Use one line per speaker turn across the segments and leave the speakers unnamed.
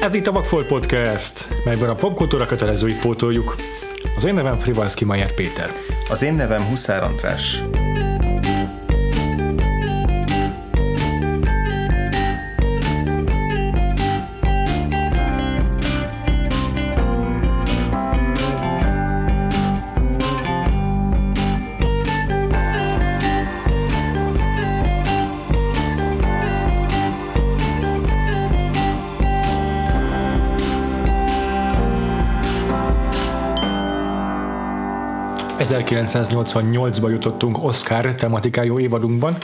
Ez itt a Vagfolt Podcast, melyben a popkultúra kötelezőit pótoljuk. Az én nevem Frivalszki Mayer Péter.
Az én nevem Huszár András.
1988-ba jutottunk Oscar tematikájú évadunkban,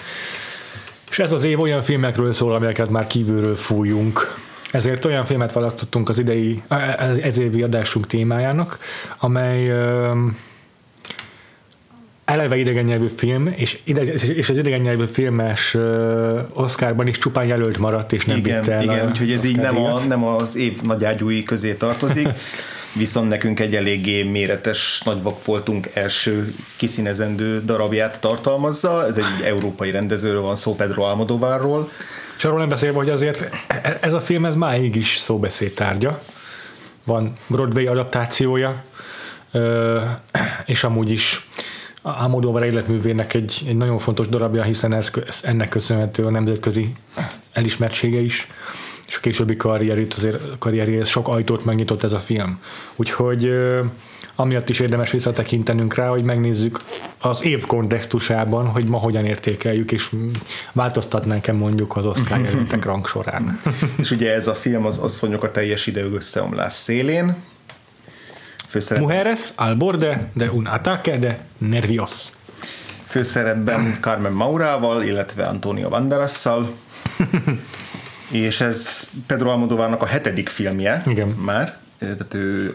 és ez az év olyan filmekről szól, amelyeket már kívülről fújunk. Ezért olyan filmet választottunk az idei, ez évi adásunk témájának, amely eleve idegen nyelvű film, és, ide, és az idegen nyelvű filmes uh, Oscarban is csupán jelölt maradt, és nem
igen,
vitte el
Igen, úgyhogy ez így nem, a, nem az év nagyágyúi közé tartozik. viszont nekünk egy eléggé méretes nagyvakfoltunk első kiszínezendő darabját tartalmazza. Ez egy európai rendezőről van szó, Pedro Almodovárról.
És arról nem beszélve, hogy azért ez a film ez máig is szóbeszéd tárgya. Van Broadway adaptációja, és amúgy is Almodóvar életművének egy, egy nagyon fontos darabja, hiszen ez, ennek köszönhető a nemzetközi elismertsége is és a későbbi karrierét, azért karrierjéhez sok ajtót megnyitott ez a film. Úgyhogy amiatt is érdemes visszatekintenünk rá, hogy megnézzük az év kontextusában, hogy ma hogyan értékeljük, és változtatnánk-e mondjuk az Oscar jelöltek rangsorán.
és ugye ez a film az asszonyok a teljes idő összeomlás szélén.
Főszerep... Mujeres al borde de un ataque de nervios.
Főszerepben Carmen Maurával, illetve Antonio Banderasszal. és ez Pedro Almodóvárnak a hetedik filmje
Igen.
már, tehát ő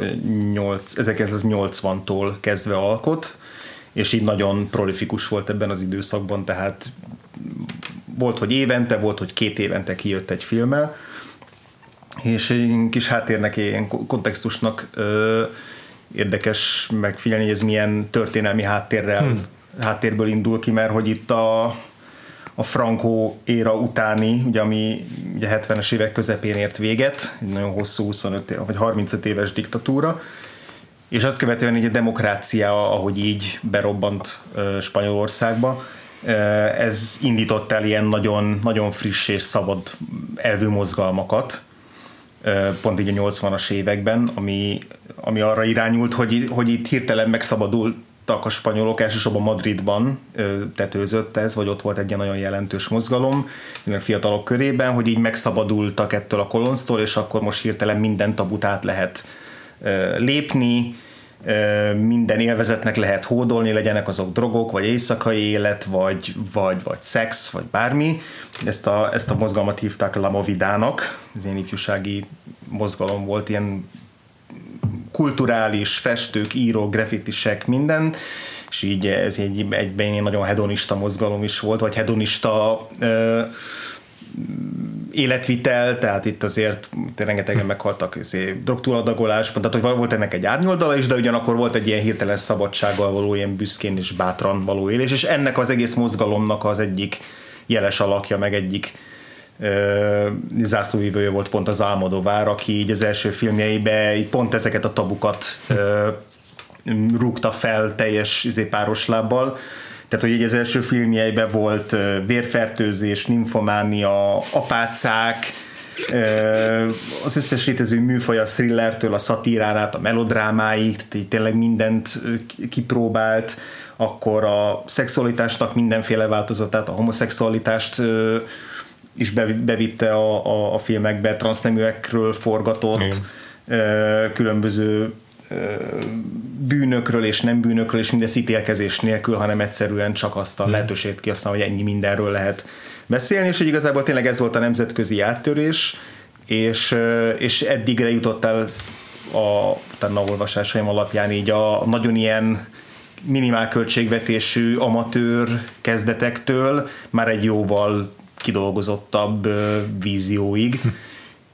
8, 1980-tól kezdve alkot, és így nagyon prolifikus volt ebben az időszakban, tehát volt, hogy évente, volt, hogy két évente kijött egy filmmel, és egy kis háttérnek, ilyen kontextusnak ö, érdekes megfigyelni, hogy ez milyen történelmi háttérrel, hmm. háttérből indul ki, mert hogy itt a a Franco éra utáni, ugye, ami ugye 70-es évek közepén ért véget, egy nagyon hosszú 25 vagy 35 éves diktatúra, és azt követően egy a demokrácia, ahogy így berobbant Spanyolországba, ez indított el ilyen nagyon, nagyon friss és szabad elvű mozgalmakat, pont így a 80-as években, ami, ami arra irányult, hogy, hogy itt hirtelen megszabadult a spanyolok, elsősorban Madridban tetőzött ez, vagy ott volt egy nagyon jelentős mozgalom a fiatalok körében, hogy így megszabadultak ettől a kolonztól, és akkor most hirtelen minden tabut át lehet lépni, minden élvezetnek lehet hódolni, legyenek azok drogok, vagy éjszakai élet, vagy, vagy, vagy szex, vagy bármi. Ezt a, ezt a mozgalmat hívták La Movidának, ez ilyen ifjúsági mozgalom volt, ilyen kulturális festők, írók, graffitisek, minden, és így ez egy, egyben egy nagyon hedonista mozgalom is volt, vagy hedonista ö, életvitel, tehát itt azért rengetegen hm. meghaltak drogtúladagolásban, tehát hogy volt ennek egy árnyoldala is, de ugyanakkor volt egy ilyen hirtelen szabadsággal való, ilyen büszkén és bátran való élés, és ennek az egész mozgalomnak az egyik jeles alakja, meg egyik zászlóvívője volt pont az Álmodovár, aki így az első filmjeibe pont ezeket a tabukat rúgta fel teljes izé, páros lábbal. Tehát, hogy így az első filmjeiben volt vérfertőzés, nymfománia, apácák, az összes létező műfaj a thrillertől, a szatírán át, a melodrámáig, tehát így tényleg mindent kipróbált, akkor a szexualitásnak mindenféle változatát, a homoszexualitást is bevitte a, a, a filmekbe, transzneműekről forgatott, Igen. különböző bűnökről és nem bűnökről, és mindez ítélkezés nélkül, hanem egyszerűen csak azt a hmm. lehetőséget kihasznál, hogy ennyi mindenről lehet beszélni, és hogy igazából tényleg ez volt a nemzetközi áttörés, és, és eddigre jutott el a utána olvasásaim alapján így a nagyon ilyen minimál költségvetésű amatőr kezdetektől már egy jóval kidolgozottabb vízióig,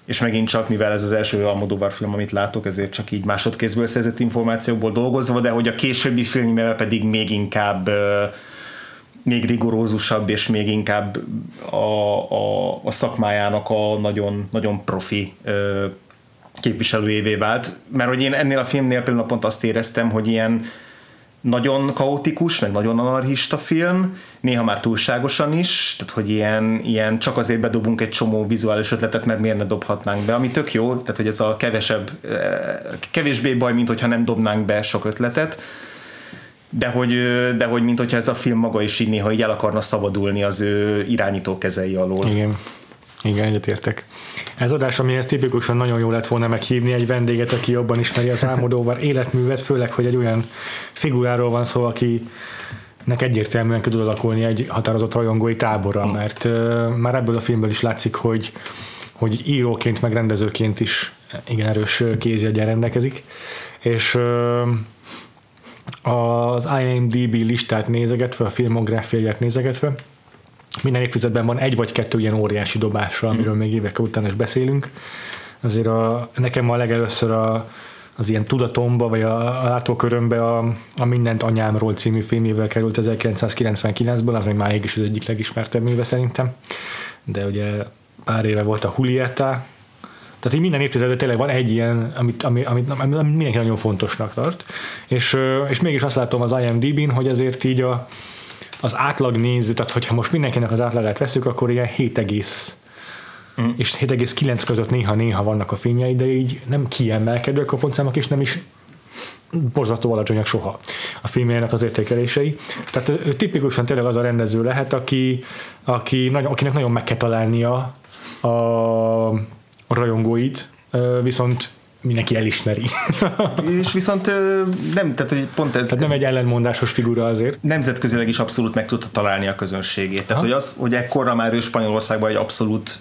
és megint csak, mivel ez az első Almodóvar film, amit látok, ezért csak így másodkézből szerzett információkból dolgozva, de hogy a későbbi filmjével pedig még inkább még rigorózusabb, és még inkább a, a, a szakmájának a nagyon, nagyon profi képviselőjévé vált, mert hogy én ennél a filmnél például pont azt éreztem, hogy ilyen nagyon kaotikus, meg nagyon anarchista film, néha már túlságosan is, tehát hogy ilyen, ilyen csak azért bedobunk egy csomó vizuális ötletet, mert miért ne dobhatnánk be, ami tök jó, tehát hogy ez a kevesebb, eh, kevésbé baj, mint hogyha nem dobnánk be sok ötletet, de hogy, de hogy mint hogyha ez a film maga is így néha így el akarna szabadulni az ő irányító kezei alól.
Igen, igen, egyetértek. Ez adás, amihez tipikusan nagyon jó lett volna meghívni egy vendéget, aki jobban ismeri az Álmodóvar életművet, főleg, hogy egy olyan figuráról van szó, aki nek egyértelműen tud alakulni egy határozott rajongói táborra, mert uh, már ebből a filmből is látszik, hogy, hogy íróként, meg rendezőként is igen erős kézjegyen rendelkezik, és uh, az IMDB listát nézegetve, a filmográfiáját nézegetve, minden évtizedben van egy vagy kettő ilyen óriási dobásra, amiről még évek után is beszélünk. Azért a, nekem a legelőször a, az ilyen tudatomba, vagy a, a látókörömbe a, a Mindent anyámról című filmével került 1999-ből, az még máig is az egyik legismertebb műve szerintem. De ugye pár éve volt a Julieta, tehát így minden évtizedben tényleg van egy ilyen, amit, ami, amit, amit mindenki nagyon fontosnak tart, és, és mégis azt látom az IMDb-n, hogy azért így a, az átlag néző, tehát hogyha most mindenkinek az átlagát veszük, akkor ilyen 7, mm. és 7,9 között néha-néha vannak a fényei, de így nem kiemelkedők a pontszámok, és nem is borzasztó alacsonyak soha a filmjének az értékelései. Tehát ő tipikusan tényleg az a rendező lehet, aki, aki, akinek nagyon meg kell találnia a, a rajongóit, viszont mindenki elismeri.
és viszont nem, tehát hogy pont ez...
Tehát nem egy ellenmondásos figura azért.
Nemzetközileg is abszolút meg tudta találni a közönségét. Tehát, ha? hogy az, hogy ekkorra már ő Spanyolországban egy abszolút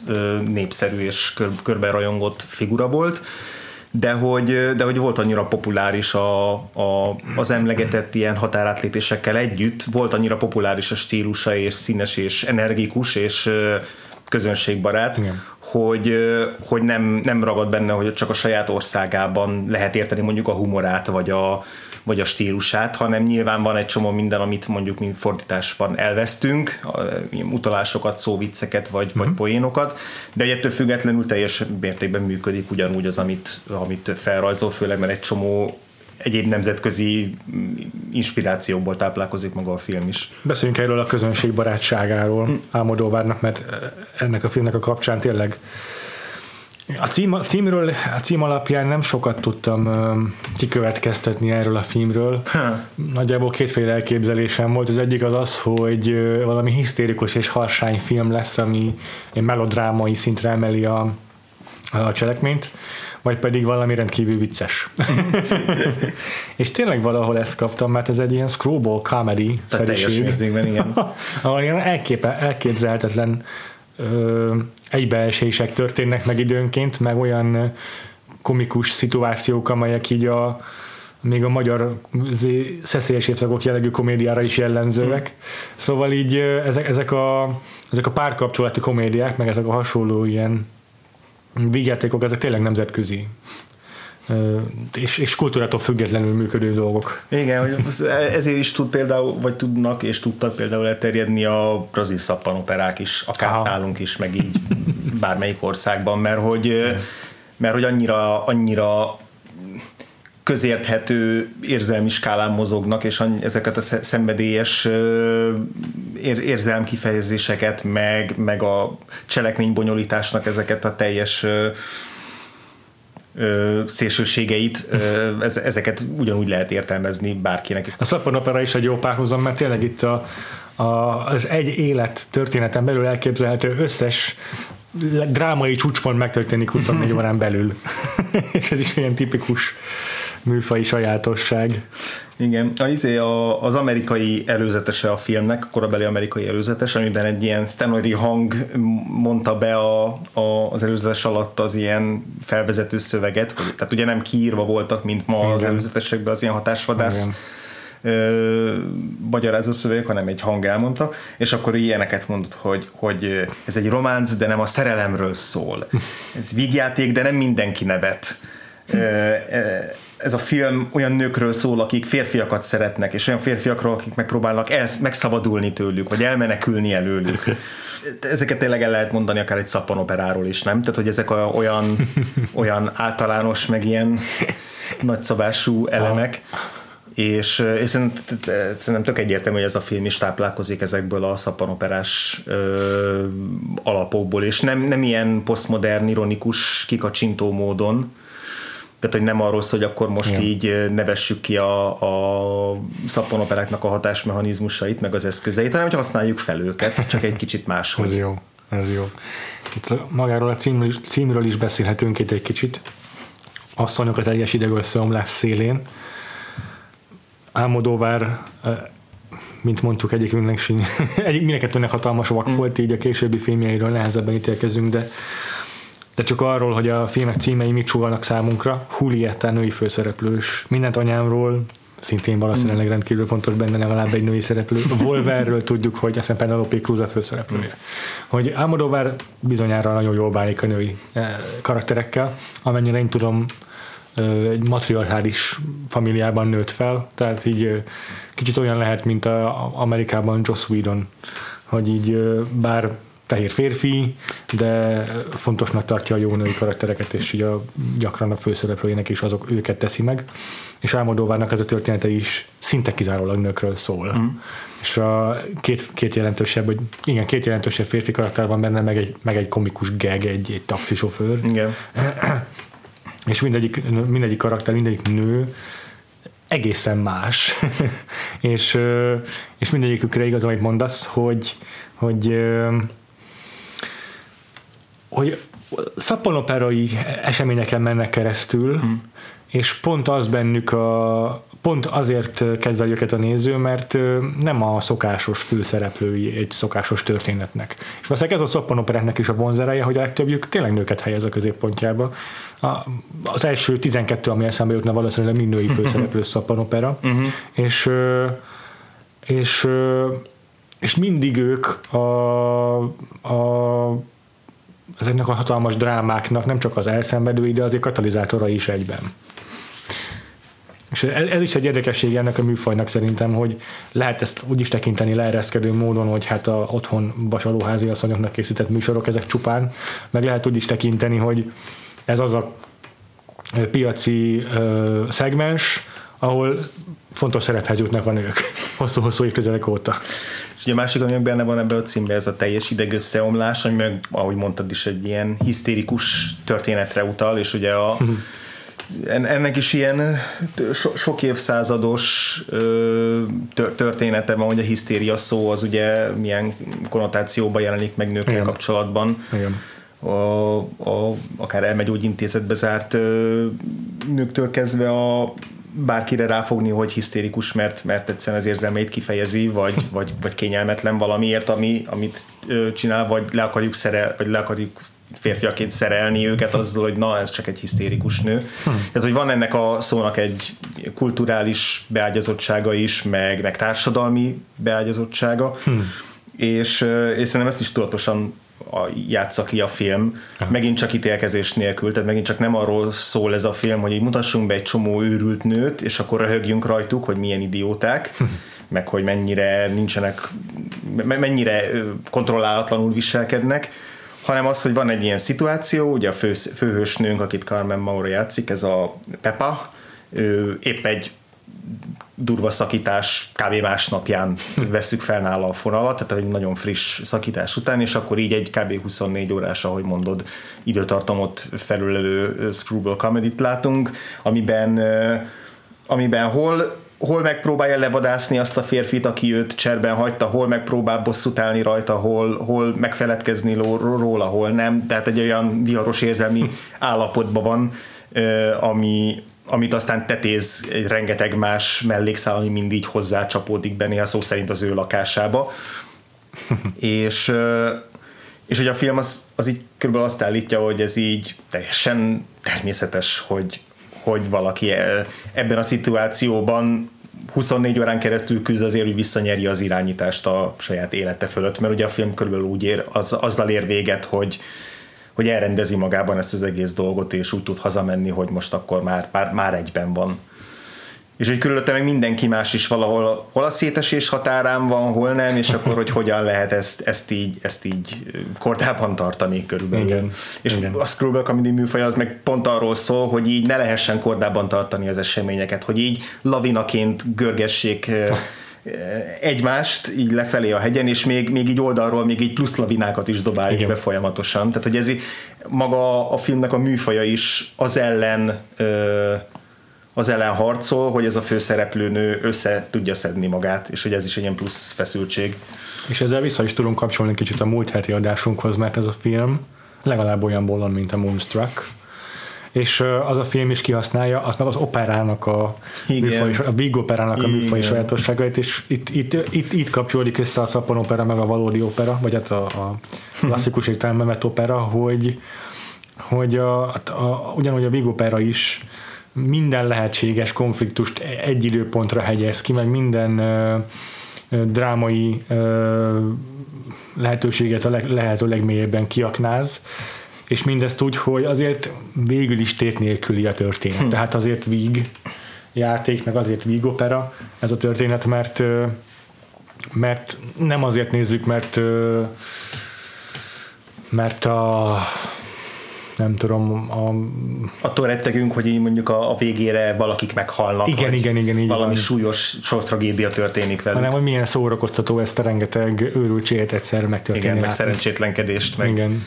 népszerű és kör, körben rajongott figura volt, de hogy, de hogy volt annyira populáris a, a, az emlegetett ilyen határátlépésekkel együtt, volt annyira populáris a stílusa, és színes, és energikus, és közönségbarát, Igen hogy, hogy nem, nem ragad benne, hogy csak a saját országában lehet érteni mondjuk a humorát, vagy a, vagy a stílusát, hanem nyilván van egy csomó minden, amit mondjuk mint fordításban elvesztünk, utalásokat, szóvicceket, vagy, mm-hmm. vagy mhm. poénokat, de ettől függetlenül teljes mértékben működik ugyanúgy az, amit, amit felrajzol, főleg mert egy csomó egyéb nemzetközi inspirációból táplálkozik maga a film is.
Beszéljünk erről a közönség barátságáról hm. Álmodóvárnak, mert ennek a filmnek a kapcsán tényleg a cím, a címről, a cím alapján nem sokat tudtam kikövetkeztetni erről a filmről. Ha. Nagyjából kétféle elképzelésem volt. Az egyik az az, hogy valami hisztérikus és harsány film lesz, ami melodrámai szintre emeli a, a cselekményt vagy pedig valami rendkívül vicces. és tényleg valahol ezt kaptam, mert ez egy ilyen screwball comedy
szerűség. igen.
ahol ilyen elképe, elképzelhetetlen ö, egybeesések történnek meg időnként, meg olyan komikus szituációk, amelyek így a még a magyar szeszélyes évszakok jellegű komédiára is jellemzőek. Hmm. Szóval így ezek, ezek, a, ezek a párkapcsolati komédiák, meg ezek a hasonló ilyen vígjátékok, ezek tényleg nemzetközi és, és kultúrától függetlenül működő dolgok.
Igen, hogy ezért is tud például, vagy tudnak és tudtak például elterjedni a brazil szappanoperák is, akár Aha. nálunk is, meg így bármelyik országban, mert hogy, mert hogy annyira, annyira közérthető érzelmi skálán mozognak, és ezeket a szenvedélyes érzelmi kifejezéseket, meg, meg a cselekménybonyolításnak ezeket a teljes szélsőségeit, ezeket ugyanúgy lehet értelmezni bárkinek.
A szappanopera is egy jó párhuzam, mert tényleg itt a, a, az egy élet történeten belül elképzelhető összes drámai csúcspont megtörténik 24 órán belül. és ez is olyan tipikus műfai sajátosság.
Igen, a, izé a, az amerikai előzetese a filmnek, a korabeli amerikai előzetes, amiben egy ilyen Stanley hang mondta be a, a, az előzetes alatt az ilyen felvezető szöveget, tehát ugye nem kiírva voltak, mint ma Igen. az előzetesekben az ilyen hatásvadász Igen ö, magyarázó szövegek, hanem egy hang elmondta, és akkor ilyeneket mondott, hogy, hogy ez egy románc, de nem a szerelemről szól. Ez vígjáték, de nem mindenki nevet. Ö, ez a film olyan nőkről szól, akik férfiakat szeretnek, és olyan férfiakról, akik megpróbálnak el, megszabadulni tőlük, vagy elmenekülni előlük. ezeket tényleg el lehet mondani akár egy szappanoperáról is, nem? Tehát, hogy ezek olyan, olyan általános, meg ilyen nagyszabású elemek, és, és szerintem tök egyértelmű, hogy ez a film is táplálkozik ezekből a szappanoperás ö, alapokból, és nem, nem ilyen posztmodern, ironikus, kikacsintó módon, tehát, hogy nem arról szól, hogy akkor most Igen. így nevessük ki a, a szappanoperáknak a hatásmechanizmusait, meg az eszközeit, hanem hogy használjuk fel őket, csak egy kicsit máshogy.
ez jó, ez jó. Itt magáról a címről, címről is beszélhetünk itt egy kicsit. Asszonyok a teljes idegösszeomlás szélén. Álmodóvár mint mondtuk, egyikünknek sin, egyik mindenkettőnek hatalmas vak mm. volt, így a későbbi filmjeiről nehezebben ítélkezünk, de de csak arról, hogy a filmek címei mit sugalnak számunkra. Julietta női főszereplős. Mindent anyámról, szintén valószínűleg rendkívül fontos benne legalább egy női szereplő. A Wolverről tudjuk, hogy aztán Penelope Cruz a főszereplője. Hogy Almodovar bizonyára nagyon jól bánik a női eh, karakterekkel, amennyire én tudom, egy matriarchális familiában nőtt fel, tehát így kicsit olyan lehet, mint a Amerikában Joss Whedon, hogy így bár fehér férfi, de fontosnak tartja a jó női karaktereket, és így a, gyakran a főszereplőjének is azok őket teszi meg. És Álmodóvárnak ez a története is szinte kizárólag nőkről szól. Mm. És a két, két jelentősebb, hogy igen, két jelentősebb férfi karakter van benne, meg egy, meg egy komikus geg, egy, egy taxisofőr.
Igen.
és mindegyik, mindegyik karakter, mindegyik nő egészen más. és, és mindegyikükre igaz, amit mondasz, hogy, hogy hogy szappanoperai eseményeken mennek keresztül, hmm. és pont az bennük a pont azért kedvel őket a néző, mert nem a szokásos főszereplői egy szokásos történetnek. És valószínűleg ez a szappanoperáknak is a vonzereje, hogy a legtöbbjük tényleg nőket helyez a középpontjába. A, az első 12, ami eszembe jutna, valószínűleg mind női főszereplő szappanopera, uh-huh. és és és mindig ők a, a ezeknek a hatalmas drámáknak nem csak az elszenvedői, de azért katalizátora is egyben. És ez is egy érdekesség ennek a műfajnak szerintem, hogy lehet ezt úgy is tekinteni leereszkedő módon, hogy hát a otthon vasalóházi asszonyoknak készített műsorok ezek csupán, meg lehet úgy is tekinteni, hogy ez az a piaci ö, szegmens, ahol fontos szerephez jutnak a nők hosszú-hosszú évtizedek óta.
És ugye a másik, ami benne van ebben a címben, ez a teljes idegösszeomlás, ami meg, ahogy mondtad is, egy ilyen hisztérikus történetre utal, és ugye a, ennek is ilyen so, sok évszázados története van, hogy a hisztéria szó az ugye milyen konnotációban jelenik meg nőkkel Igen. kapcsolatban. Igen. A, a, akár elmegyógyintézetbe zárt nőktől kezdve a bárkire ráfogni, hogy hisztérikus, mert, mert egyszerűen az érzelmeit kifejezi, vagy, vagy, vagy kényelmetlen valamiért, ami, amit csinál, vagy le akarjuk szerel, vagy le akarjuk férfiaként szerelni őket azzal, hogy na, ez csak egy hisztérikus nő. Hm. Tehát, hogy van ennek a szónak egy kulturális beágyazottsága is, meg, meg társadalmi beágyazottsága, hm. és, és szerintem ezt is tudatosan a, játsza ki a film, Aha. megint csak ítélkezés nélkül, tehát megint csak nem arról szól ez a film, hogy így mutassunk be egy csomó őrült nőt, és akkor röhögjünk rajtuk, hogy milyen idióták, meg hogy mennyire nincsenek, mennyire kontrollálatlanul viselkednek, hanem az, hogy van egy ilyen szituáció, ugye a fő, főhősnőnk, akit Carmen Mauro játszik, ez a Pepa, ő épp egy durva szakítás kb. másnapján veszük fel nála a fonalat, tehát egy nagyon friss szakítás után, és akkor így egy kb. 24 órás, ahogy mondod, időtartamot felülelő Screwball comedy látunk, amiben, amiben hol hol megpróbálja levadászni azt a férfit, aki őt cserben hagyta, hol megpróbál bosszút állni rajta, hol, hol megfeledkezni róla, hol nem. Tehát egy olyan viharos érzelmi állapotban van, ami, amit aztán tetéz egy rengeteg más mellékszál, ami mindig hozzá csapódik be, néha szó szerint az ő lakásába. és, és hogy a film az, az így körülbelül azt állítja, hogy ez így teljesen természetes, hogy, hogy valaki ebben a szituációban 24 órán keresztül küzd azért, hogy visszanyerje az irányítást a saját élete fölött, mert ugye a film körülbelül úgy ér, az, azzal ér véget, hogy, hogy elrendezi magában ezt az egész dolgot, és úgy tud hazamenni, hogy most akkor már, már, már egyben van. és hogy körülötte meg mindenki más is valahol, hol a szétesés határán van, hol nem, és akkor, hogy hogyan lehet ezt, ezt, így, ezt így kordában tartani körülbelül.
Igen.
És
Igen.
a Screwball Comedy műfaj az meg pont arról szól, hogy így ne lehessen kordában tartani az eseményeket, hogy így lavinaként görgessék eh, egymást így lefelé a hegyen, és még, még így oldalról még így plusz lavinákat is dobáljuk
Igen.
be folyamatosan. Tehát, hogy ez így, maga a filmnek a műfaja is az ellen ö, az ellen harcol, hogy ez a főszereplőnő össze tudja szedni magát, és hogy ez is egy ilyen plusz feszültség.
És ezzel vissza is tudunk kapcsolni kicsit a múlt heti adásunkhoz, mert ez a film legalább olyan bolond, mint a Moonstruck. És az a film is kihasználja, az meg az operának a
Igen.
műfaj, a Big operának a műfaj
Igen.
sajátosságait, és itt, itt, itt, itt kapcsolódik össze a szappan opera, meg a valódi opera, vagy hát a, a klasszikus értelemben vett opera, hogy, hogy a, a, a, ugyanúgy a Big opera is minden lehetséges konfliktust egy időpontra hegyez ki, meg minden ö, ö, drámai ö, lehetőséget a leg, lehető legmélyebben kiaknáz, és mindezt úgy, hogy azért végül is tét nélküli a történet. Tehát azért víg játék, meg azért víg opera ez a történet, mert mert nem azért nézzük, mert mert a nem tudom, a,
Attól rettegünk, hogy így mondjuk a, a végére valakik meghalnak,
Igen, igen, igen, így
valami
van.
súlyos sors tragédia történik velük.
hanem hogy milyen szórakoztató ezt a rengeteg őrültséget egyszer megtörténni.
igen, meg
látni.
szerencsétlenkedést, meg
Igen,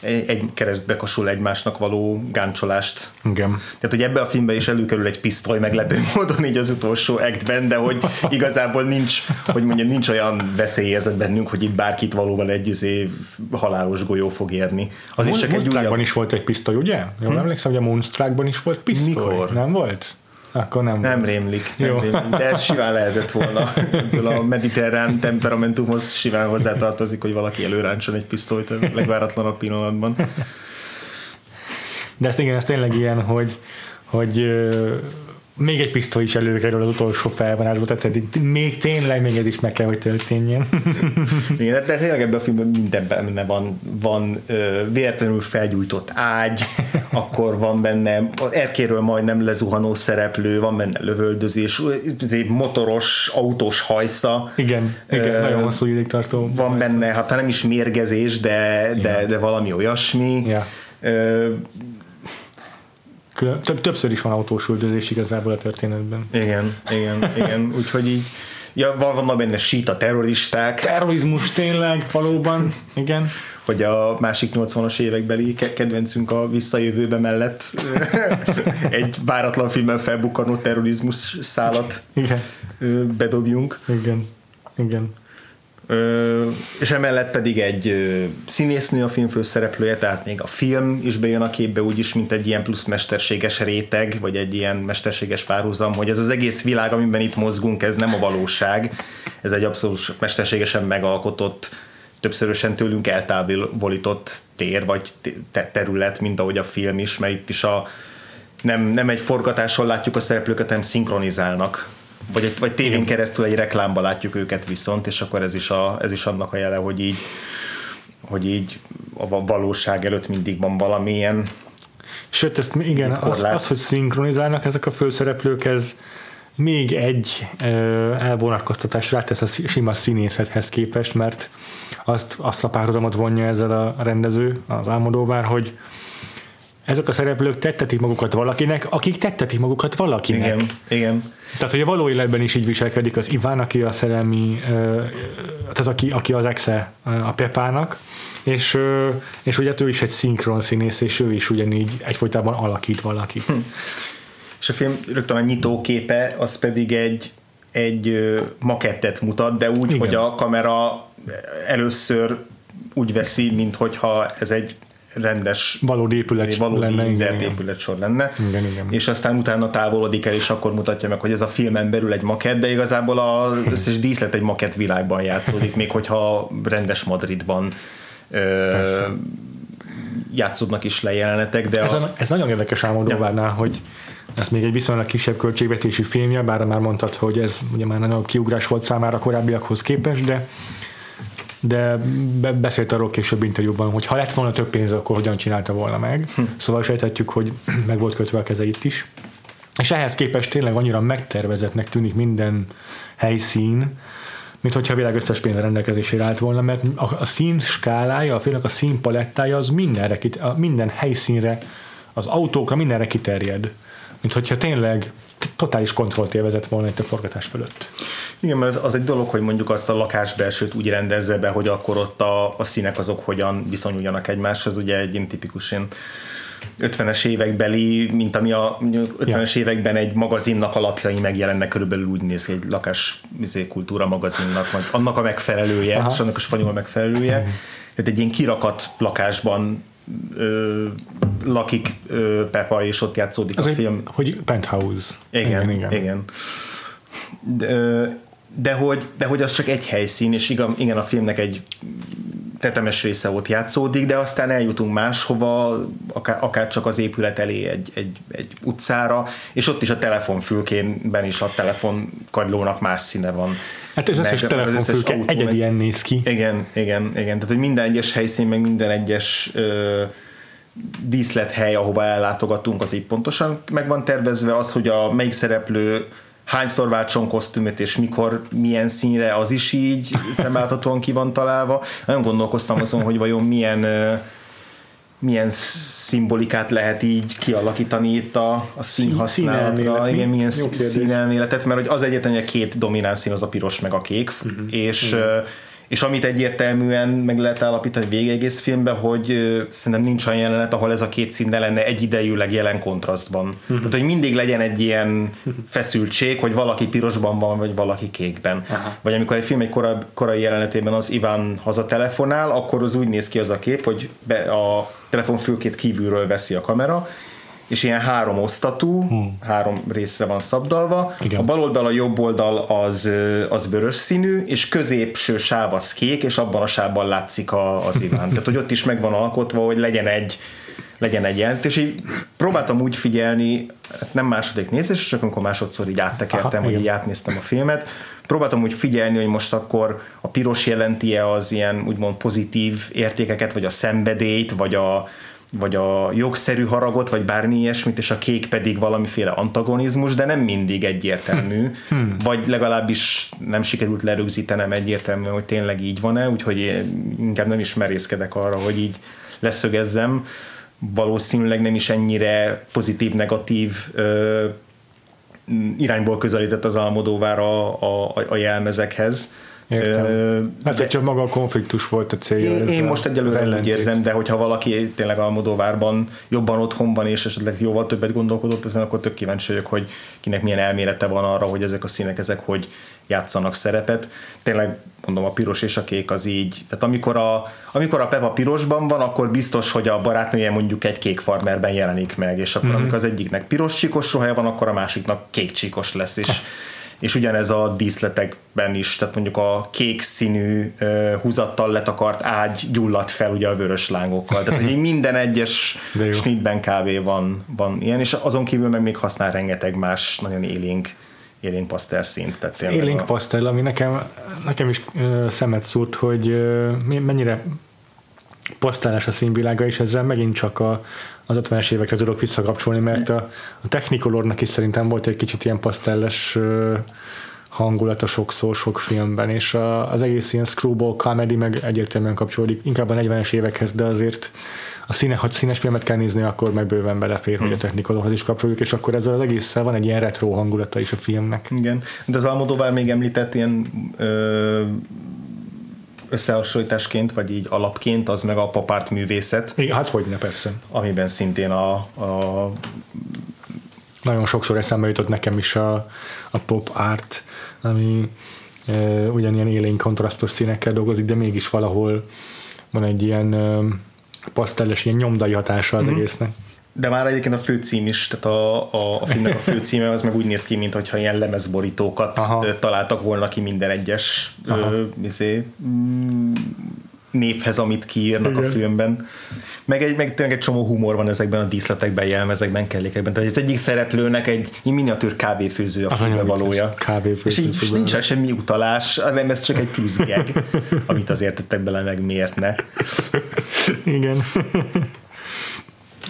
egy, keresztbe kasul egymásnak való gáncsolást.
igen.
Tehát, hogy ebbe a filmbe is előkerül egy pisztoly meglepő módon így az utolsó actben, de hogy igazából nincs, hogy mondjam, nincs olyan veszélyérzet bennünk, hogy itt bárkit valóban egy izé halálos golyó fog érni. Az is csak egy újabb...
is volt egy pisztoly, ugye? Jól hm? emlékszem, hogy a Moonstruckban is volt pisztoly.
Mikor?
Nem volt? Akkor nem,
Nem
volt.
rémlik, nem
Jó.
rémlik, de ez simán lehetett volna. Ebből a mediterrán temperamentumhoz simán hozzátartozik, hogy valaki előráncson egy pisztolyt a legváratlanabb pillanatban.
De ez igen, ez tényleg ilyen, hogy, hogy még egy pisztoly is előkerül az utolsó felvonásba, tehát itt még tényleg még ez is meg kell, hogy történjen.
Igen, de- de tényleg ebben a filmben minden benne van, van ö, véletlenül felgyújtott ágy, akkor van benne erkéről majdnem lezuhanó szereplő, van benne lövöldözés, izé, motoros, autós hajsza,
igen, igen,
Ö,
nagyon hosszú ideig tartó.
van benne, hát nem is mérgezés, de, de, de valami olyasmi.
Ja.
Ö,
Külön, több, többször is van autós üldözés igazából a történetben.
igen, igen, igen, úgyhogy így Ja, van, vannak benne síta terroristák,
Terrorizmus tényleg, valóban, igen.
hogy a másik 80-as évekbeli ke- kedvencünk a visszajövőbe mellett egy váratlan filmben felbukkanó terrorizmus szálat
Igen,
bedobjunk.
igen, igen.
És emellett pedig egy színésznő a film főszereplője, tehát még a film is bejön a képbe úgyis, mint egy ilyen plusz mesterséges réteg, vagy egy ilyen mesterséges párhuzam, hogy ez az egész világ, amiben itt mozgunk, ez nem a valóság, ez egy abszolút mesterségesen megalkotott, többszörösen tőlünk eltávolított tér, vagy te- terület, mint ahogy a film is, mert itt is a nem, nem egy forgatáson látjuk a szereplőket, hanem szinkronizálnak. Vagy, vagy tévén keresztül egy reklámba látjuk őket viszont, és akkor ez is, a, ez is annak a jele, hogy így, hogy így a valóság előtt mindig van valamilyen
Sőt, ezt igen, az, az, hogy szinkronizálnak ezek a főszereplők, ez még egy ö, elvonatkoztatás rátesz a sima színészethez képest, mert azt, azt a párhuzamot vonja ezzel a rendező, az Álmodóvár, hogy ezek a szereplők tettetik magukat valakinek, akik tettetik magukat valakinek.
igen, igen.
Tehát, hogy a való életben is így viselkedik az Iván, aki a szerelmi, tehát aki, aki az exe a Pepának, és, és ugye ő is egy szinkron színész, és ő is ugyanígy egyfolytában alakít valakit.
Hm. És a film rögtön a nyitóképe, az pedig egy, egy makettet mutat, de úgy,
Igen.
Igen. hogy a kamera először úgy veszi, minthogyha ez egy rendes
Valódi épület
valódi
lenne, igen,
zárt
igen.
épületsor lenne.
Igen, igen.
És aztán utána távolodik el, és akkor mutatja meg, hogy ez a filmen belül egy makett, de igazából az összes díszlet egy makett világban játszódik, még hogyha rendes Madridban ö,
Persze.
játszódnak is le jelenetek, de
Ez,
a,
a, ez nagyon érdekes Álmodóvárnál, hogy ez még egy viszonylag kisebb költségvetési filmje, bár már mondtad, hogy ez ugye már nagyon kiugrás volt számára korábbiakhoz képest, de de be, beszélt arról később interjúban, hogy ha lett volna több pénz, akkor hogyan csinálta volna meg. Hm. Szóval sejthetjük, hogy meg volt kötve a keze itt is. És ehhez képest tényleg annyira megtervezetnek tűnik minden helyszín, mint hogyha a világ összes pénz rendelkezésére állt volna, mert a, a szín skálája, a filmnek a szín palettája az mindenre, minden helyszínre, az autókra mindenre kiterjed. Mint hogyha tényleg totális kontrollt élvezett volna itt a forgatás fölött.
Igen, mert az egy dolog, hogy mondjuk azt a lakásbelsőt úgy rendezze be, hogy akkor ott a, a színek azok hogyan viszonyuljanak egymáshoz, ugye egy ilyen tipikus ilyen 50-es évekbeli, mint ami a 50-es ja. években egy magazinnak alapjai megjelennek, körülbelül úgy néz ki egy lakás izé, kultúra magazinnak, vagy annak a megfelelője, Aha. és annak a spanyol megfelelője. Tehát egy ilyen kirakat lakásban ö, lakik ö, Pepa, és ott játszódik
Az
a
egy,
film.
Hogy penthouse.
Igen, igen. igen. igen. De, de, hogy, de hogy az csak egy helyszín, és igen, igen a filmnek egy tetemes része ott játszódik, de aztán eljutunk máshova, akár, akár csak az épület elé egy, egy, egy utcára, és ott is a telefonfülkénben is a telefonkagylónak más színe van.
Hát az összes telefonfülke egyedien néz ki.
Igen, igen, igen. Tehát, hogy minden egyes helyszín, meg minden egyes ö, díszlethely, ahova ellátogatunk, az így pontosan meg van tervezve az, hogy a melyik szereplő hányszor váltson kosztümöt, és mikor, milyen színre, az is így szemléltatóan ki van találva. Nagyon gondolkoztam azon, hogy vajon milyen milyen szimbolikát lehet így kialakítani itt a, a színhasználatra, igen, milyen színelméletet, mert hogy az egyetlen, hogy a két domináns szín az a piros meg a kék, uh-huh. és uh-huh és amit egyértelműen meg lehet állapítani végig egész filmben, hogy szerintem nincs olyan jelenet, ahol ez a két szín ne lenne egyidejűleg jelen kontrasztban. Uh-huh. Tehát, hogy mindig legyen egy ilyen feszültség, hogy valaki pirosban van, vagy valaki kékben. Uh-huh. Vagy amikor egy film egy korai, korai jelenetében az Iván hazatelefonál, akkor az úgy néz ki az a kép, hogy be, a telefonfülkét kívülről veszi a kamera, és ilyen három osztatú, hmm. három részre van szabdalva. Igen. A bal oldal, a jobb oldal az, az vörös színű, és középső sáv az kék, és abban a sávban látszik a, az Iván. Tehát, hogy ott is meg van alkotva, hogy legyen egy legyen egy jelent, és így próbáltam úgy figyelni, hát nem második nézés, csak amikor másodszor így áttekertem, Aha, hogy így átnéztem a filmet, próbáltam úgy figyelni, hogy most akkor a piros jelenti-e az ilyen úgymond pozitív értékeket, vagy a szenvedélyt, vagy a, vagy a jogszerű haragot, vagy bármi ilyesmit, és a kék pedig valamiféle antagonizmus, de nem mindig egyértelmű, hmm. vagy legalábbis nem sikerült lerögzítenem egyértelműen, hogy tényleg így van-e, úgyhogy inkább nem is merészkedek arra, hogy így leszögezzem. Valószínűleg nem is ennyire pozitív-negatív irányból közelített az Almodóvár a, a, a jelmezekhez
Értem. hát, de, csak maga a konfliktus volt a célja.
Én, én most egyelőre úgy érzem, de hogyha valaki tényleg Almodóvárban jobban otthon van, és esetleg jóval többet gondolkodott ezen, akkor tök kíváncsi vagyok, hogy kinek milyen elmélete van arra, hogy ezek a színek, ezek hogy játszanak szerepet. Tényleg mondom, a piros és a kék az így. Tehát amikor a, amikor a Pepa pirosban van, akkor biztos, hogy a barátnője mondjuk egy kék farmerben jelenik meg, és akkor mm-hmm. amikor az egyiknek piros csíkos ruhája van, akkor a másiknak kék csíkos lesz, és és ugyanez a díszletekben is, tehát mondjuk a kék színű uh, húzattal letakart ágy gyulladt fel ugye a vörös lángokkal, tehát hogy minden egyes snitben kávé van, van ilyen, és azon kívül meg még használ rengeteg más nagyon élénk élénk pasztel szint. Tehát
élénk a... pasztel, ami nekem, nekem is uh, szemet szúrt, hogy uh, mennyire pasztálás a színvilága, és ezzel megint csak a, az 50-es évekre tudok visszakapcsolni, mert a, a Technicolornak is szerintem volt egy kicsit ilyen pasztelles hangulata sokszor sok filmben, és a, az egész ilyen screwball comedy meg egyértelműen kapcsolódik, inkább a 40-es évekhez, de azért a színe, ha színes filmet kell nézni, akkor meg bőven belefér, hmm. hogy a Technicolorhoz is kapcsoljuk, és akkor ezzel az egésszel van egy ilyen retro hangulata is a filmnek.
Igen, de az Almodóvár még említett ilyen ö, összehasonlításként, vagy így alapként, az meg a papárt művészet.
Igen, hát hogyne, persze.
Amiben szintén a, a
nagyon sokszor eszembe jutott nekem is a, a pop art, ami e, ugyanilyen élénk kontrasztos színekkel dolgozik, de mégis valahol van egy ilyen e, pasztelles, ilyen nyomdai hatása az mm-hmm. egésznek
de már egyébként a főcím is, tehát a, a, a filmnek a főcíme az meg úgy néz ki, mintha ilyen lemezborítókat Aha. találtak volna ki minden egyes ö, izé, mm, névhez, amit kiírnak Igen. a filmben. Meg egy, meg tényleg egy csomó humor van ezekben a díszletekben, jelmezekben, kellékekben. Tehát az egyik szereplőnek egy, egy miniatűr kávéfőző a filmbe valója.
Kávéfőző.
És így nincs semmi utalás, nem ez csak egy gag, amit azért tettek bele, meg miért ne.
Igen.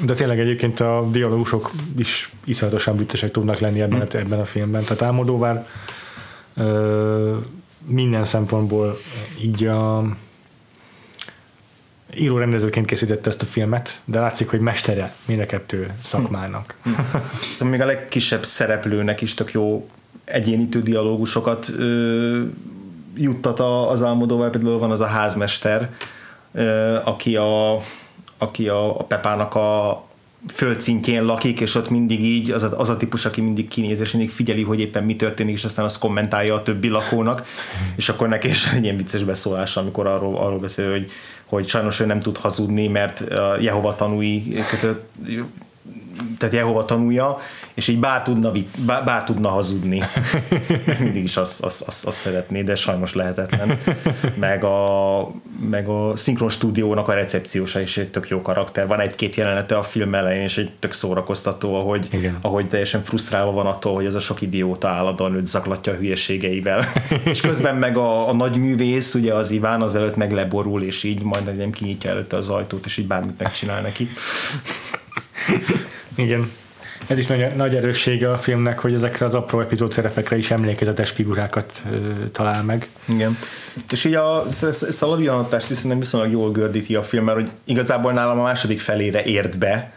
De tényleg egyébként a dialógusok is iszonyatosan viccesek tudnak lenni ebben, a, ebben a filmben. Tehát Álmodóvár ö, minden szempontból így a író-rendezőként készítette ezt a filmet, de látszik, hogy mestere mind a kettő szakmának.
Szóval még a legkisebb szereplőnek is tök jó egyénítő dialógusokat ö, juttat az Almodóval, például van az a házmester, ö, aki a, aki a, a Pepának a földszintjén lakik, és ott mindig így, az a, az a típus, aki mindig kinéz, és mindig figyeli, hogy éppen mi történik, és aztán azt kommentálja a többi lakónak, és akkor neki is egy ilyen vicces beszólás, amikor arról, arról beszél, hogy, hogy sajnos ő nem tud hazudni, mert a Jehova tanúi között tehát Jehova tanúja, és így bár tudna, bár, bár tudna hazudni. Mindig is azt, azt, azt, azt szeretné, de sajnos lehetetlen. Meg a, meg a szinkron stúdiónak a recepciósa is egy tök jó karakter. Van egy-két jelenete a film elején, és egy tök szórakoztató, ahogy, Igen. ahogy teljesen frusztrálva van attól, hogy ez a sok idióta állandóan őt zaklatja a hülyeségeivel. és közben meg a, a nagy művész, ugye az Iván az előtt meg leborul, és így majd nem kinyitja előtte az ajtót, és így bármit megcsinál neki.
Igen. Ez is nagy, nagy erőssége a filmnek, hogy ezekre az apró epizód szerepekre is emlékezetes figurákat ö, talál meg.
Igen. És így a, ezt, ezt a lavianatást viszont viszonylag jól gördíti a film, mert hogy igazából nálam a második felére ért be,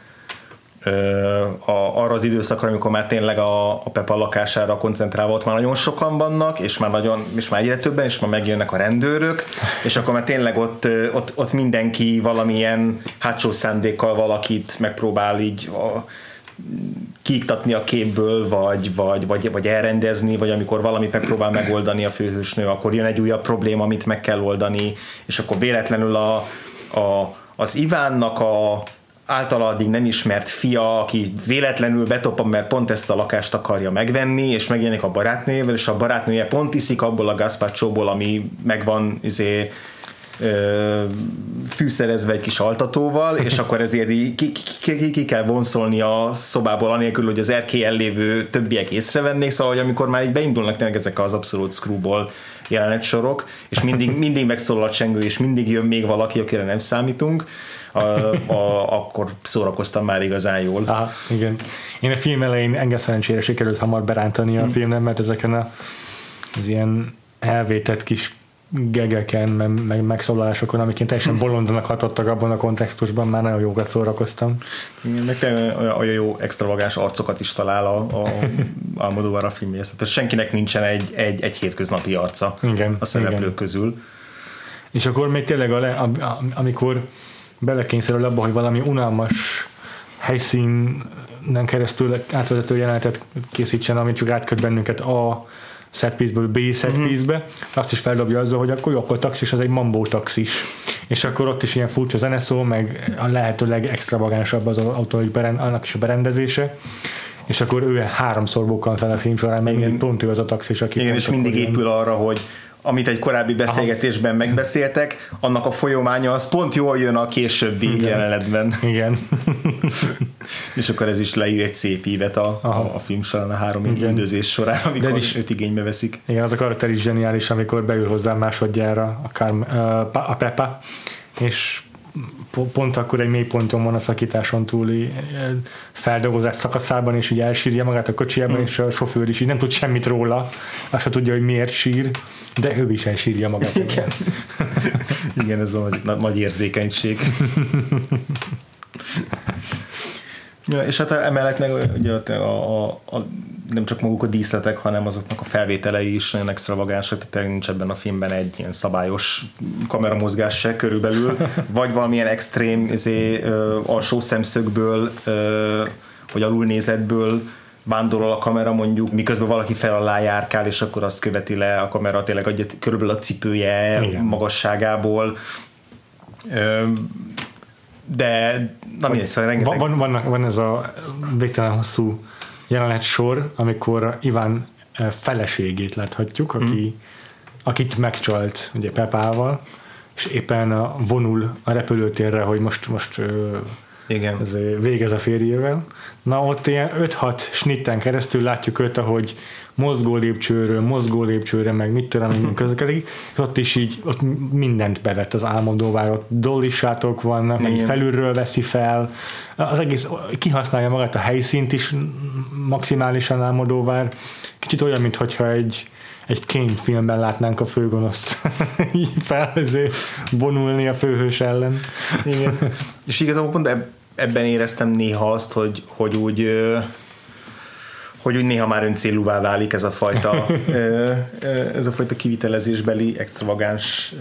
a, arra az időszakra, amikor már tényleg a, a Pepa lakására koncentrálva ott már nagyon sokan vannak, és már nagyon, és már egyre többen, és már megjönnek a rendőrök, és akkor már tényleg ott, ott, ott mindenki valamilyen hátsó szándékkal valakit megpróbál így a, kiiktatni a képből, vagy, vagy, vagy, vagy elrendezni, vagy amikor valamit megpróbál megoldani a főhősnő, akkor jön egy újabb probléma, amit meg kell oldani, és akkor véletlenül a, a, az Ivánnak a, általa addig nem ismert fia, aki véletlenül betoppa, mert pont ezt a lakást akarja megvenni, és megjelenik a barátnőjével, és a barátnője pont iszik abból a gazpacsóból, ami megvan izé, ö, fűszerezve egy kis altatóval, és akkor ezért így ki, ki, ki, ki kell vonszolni a szobából, anélkül, hogy az erkély lévő többiek észrevennék, szóval hogy amikor már így beindulnak tényleg ezek az abszolút screwball jelenetsorok, és mindig, mindig megszólal a csengő, és mindig jön még valaki, akire nem számítunk, a, a, akkor szórakoztam már igazán jól.
Aha, igen. Én a film elején engem szerencsére sikerült hamar berántani a hmm. filmem, mert ezeken a, az ilyen elvétett kis gegeken, meg, meg megszólalásokon, amikén teljesen bolondanak hatottak abban a kontextusban, már nagyon jókat szórakoztam.
Igen, meg te olyan jó extravagáns arcokat is talál a, a Almodóvar a filmjéhez. Tehát senkinek nincsen egy, egy, egy hétköznapi arca
igen,
a szereplők igen. közül.
És akkor még tényleg, a le, amikor belekényszerül abba, hogy valami unalmas helyszínen keresztül átvezető jelenetet készítsen, ami csak átköt bennünket a setpiece-ből B setpiece-be, mm-hmm. azt is feldobja azzal, hogy akkor jó, akkor taxis, az egy mambó taxis. És akkor ott is ilyen furcsa zeneszó, meg a lehetőleg extravagánsabb az autó, annak is a berendezése és akkor ő háromszor bukkan fel a film során, meg pont ő az a taxis, aki
Igen, és mindig épül arra, hogy amit egy korábbi beszélgetésben Aha. megbeszéltek, annak a folyamánya az pont jól jön a későbbi Igen. jelenetben.
Igen.
és akkor ez is leír egy szép ívet a, a, a film során, a három üldözés során, amikor is, őt igénybe veszik.
Igen, az a karakter is zseniális, amikor beül hozzá másodjára a, Carm, a Peppa, és pont akkor egy mélyponton van a szakításon túli feldolgozás szakaszában, és így elsírja magát a kocsijában, hmm. és a sofőr is így nem tud semmit róla, azt se tudja, hogy miért sír, de ő is elsírja magát.
Igen, Igen ez a nagy, nagy érzékenység. Ja, és hát emellett meg ugye a, a, a, nem csak maguk a díszletek, hanem azoknak a felvételei is nagyon extravagánsak, tehát nincs ebben a filmben egy ilyen szabályos kameramozgás se körülbelül, vagy valamilyen extrém izé, ö, alsó szemszögből, ö, vagy alulnézetből vándorol a kamera mondjuk, miközben valaki fel alá járkál, és akkor azt követi le a kamera tényleg adja körülbelül a cipője Igen. magasságából. Ö, de na mindegy, szóval rengeteg...
Van, van, van ez a végtelen hosszú jelenet sor, amikor Iván feleségét láthatjuk, aki, hmm. akit megcsalt ugye Pepával, és éppen vonul a repülőtérre, hogy most, most
Igen.
Ez végez a férjével. Na ott ilyen 5-6 snitten keresztül látjuk őt, ahogy mozgó lépcsőről, mozgó lépcsőre, meg mit tudom, minden közlekedik, és ott is így ott mindent bevett az álmodóvár, ott dollisátok vannak, meg felülről veszi fel, az egész kihasználja magát a helyszínt is maximálisan álmodóvár. Kicsit olyan, mintha egy, egy Kane filmben látnánk a főgonoszt így felhező vonulni a főhős ellen.
Igen. és igazából pont ebben éreztem néha azt, hogy, hogy úgy hogy úgy néha már öncélúvá válik ez a fajta, ez a fajta kivitelezésbeli extravagáns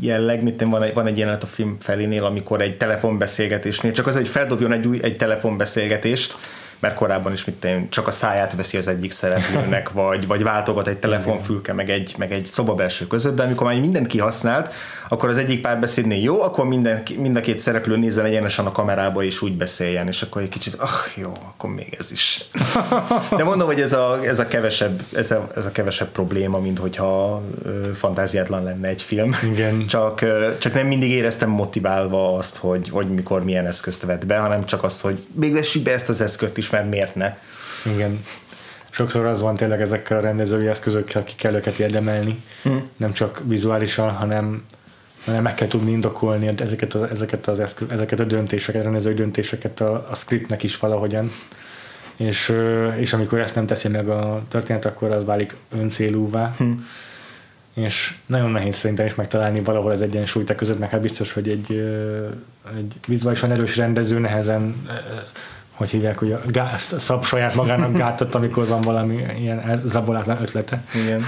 jelleg, mint van egy, van egy jelenet a film felénél, amikor egy telefonbeszélgetésnél, csak az, hogy feldobjon egy új egy telefonbeszélgetést, mert korábban is mit én, csak a száját veszi az egyik szereplőnek, vagy, vagy váltogat egy telefonfülke, meg egy, meg egy szobabelső között, de amikor már mindent kihasznált, akkor az egyik párbeszédnél jó, akkor minden, mind a két szereplő nézzen egyenesen a kamerába és úgy beszéljen, és akkor egy kicsit, ah, jó, akkor még ez is. De mondom, hogy ez a, ez a, kevesebb, ez a, ez a kevesebb probléma, mint hogyha fantáziátlan lenne egy film.
Igen.
Csak, csak nem mindig éreztem motiválva azt, hogy, hogy mikor milyen eszközt vett be, hanem csak az, hogy még vessük be ezt az eszközt is, mert miért ne.
Igen sokszor az van tényleg ezekkel a rendezői eszközökkel, ki kell őket érdemelni, hmm. nem csak vizuálisan, hanem hanem meg kell tudni indokolni ezeket, az, ezeket, az eszköz, ezeket a döntéseket, rendezői döntéseket a, a scriptnek is valahogyan. És, és amikor ezt nem teszi meg a történet, akkor az válik öncélúvá. Hm. És nagyon nehéz szerintem is megtalálni valahol az egyensúlyt között, meg hát biztos, hogy egy, egy vizuálisan erős rendező nehezen hogy hívják, hogy a gáz, szab saját magának gátat, amikor van valami ilyen zabolátlan ötlete.
Igen.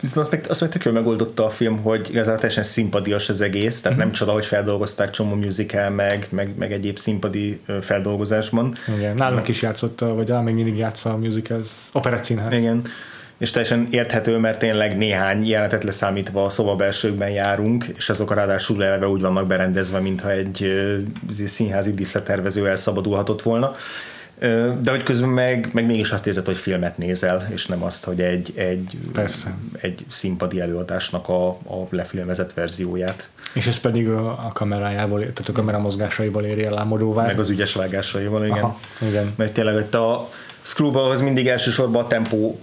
Viszont azt meg, azt meg tök megoldotta a film, hogy igazából teljesen szimpadias az egész, tehát nem csoda, hogy feldolgozták csomó musical, meg, meg, meg egyéb szimpadi feldolgozásban.
Igen, nálunk is játszotta, vagy még mindig játsza a musicals, operettszínház.
Igen és teljesen érthető, mert tényleg néhány jelenetet leszámítva a szobabelsőkben járunk, és azok a ráadásul eleve úgy vannak berendezve, mintha egy színházi díszletervező elszabadulhatott volna. De hogy közben meg, meg mégis azt érzed, hogy filmet nézel, és nem azt, hogy egy, egy,
Persze.
egy színpadi előadásnak a, a lefilmezett verzióját.
És ez pedig a kamerájából, tehát a kamera mozgásaiból éri el lámodóvá.
Meg az ügyes vágásaival, igen. Aha,
igen.
Mert tényleg a Screwball az mindig elsősorban a tempó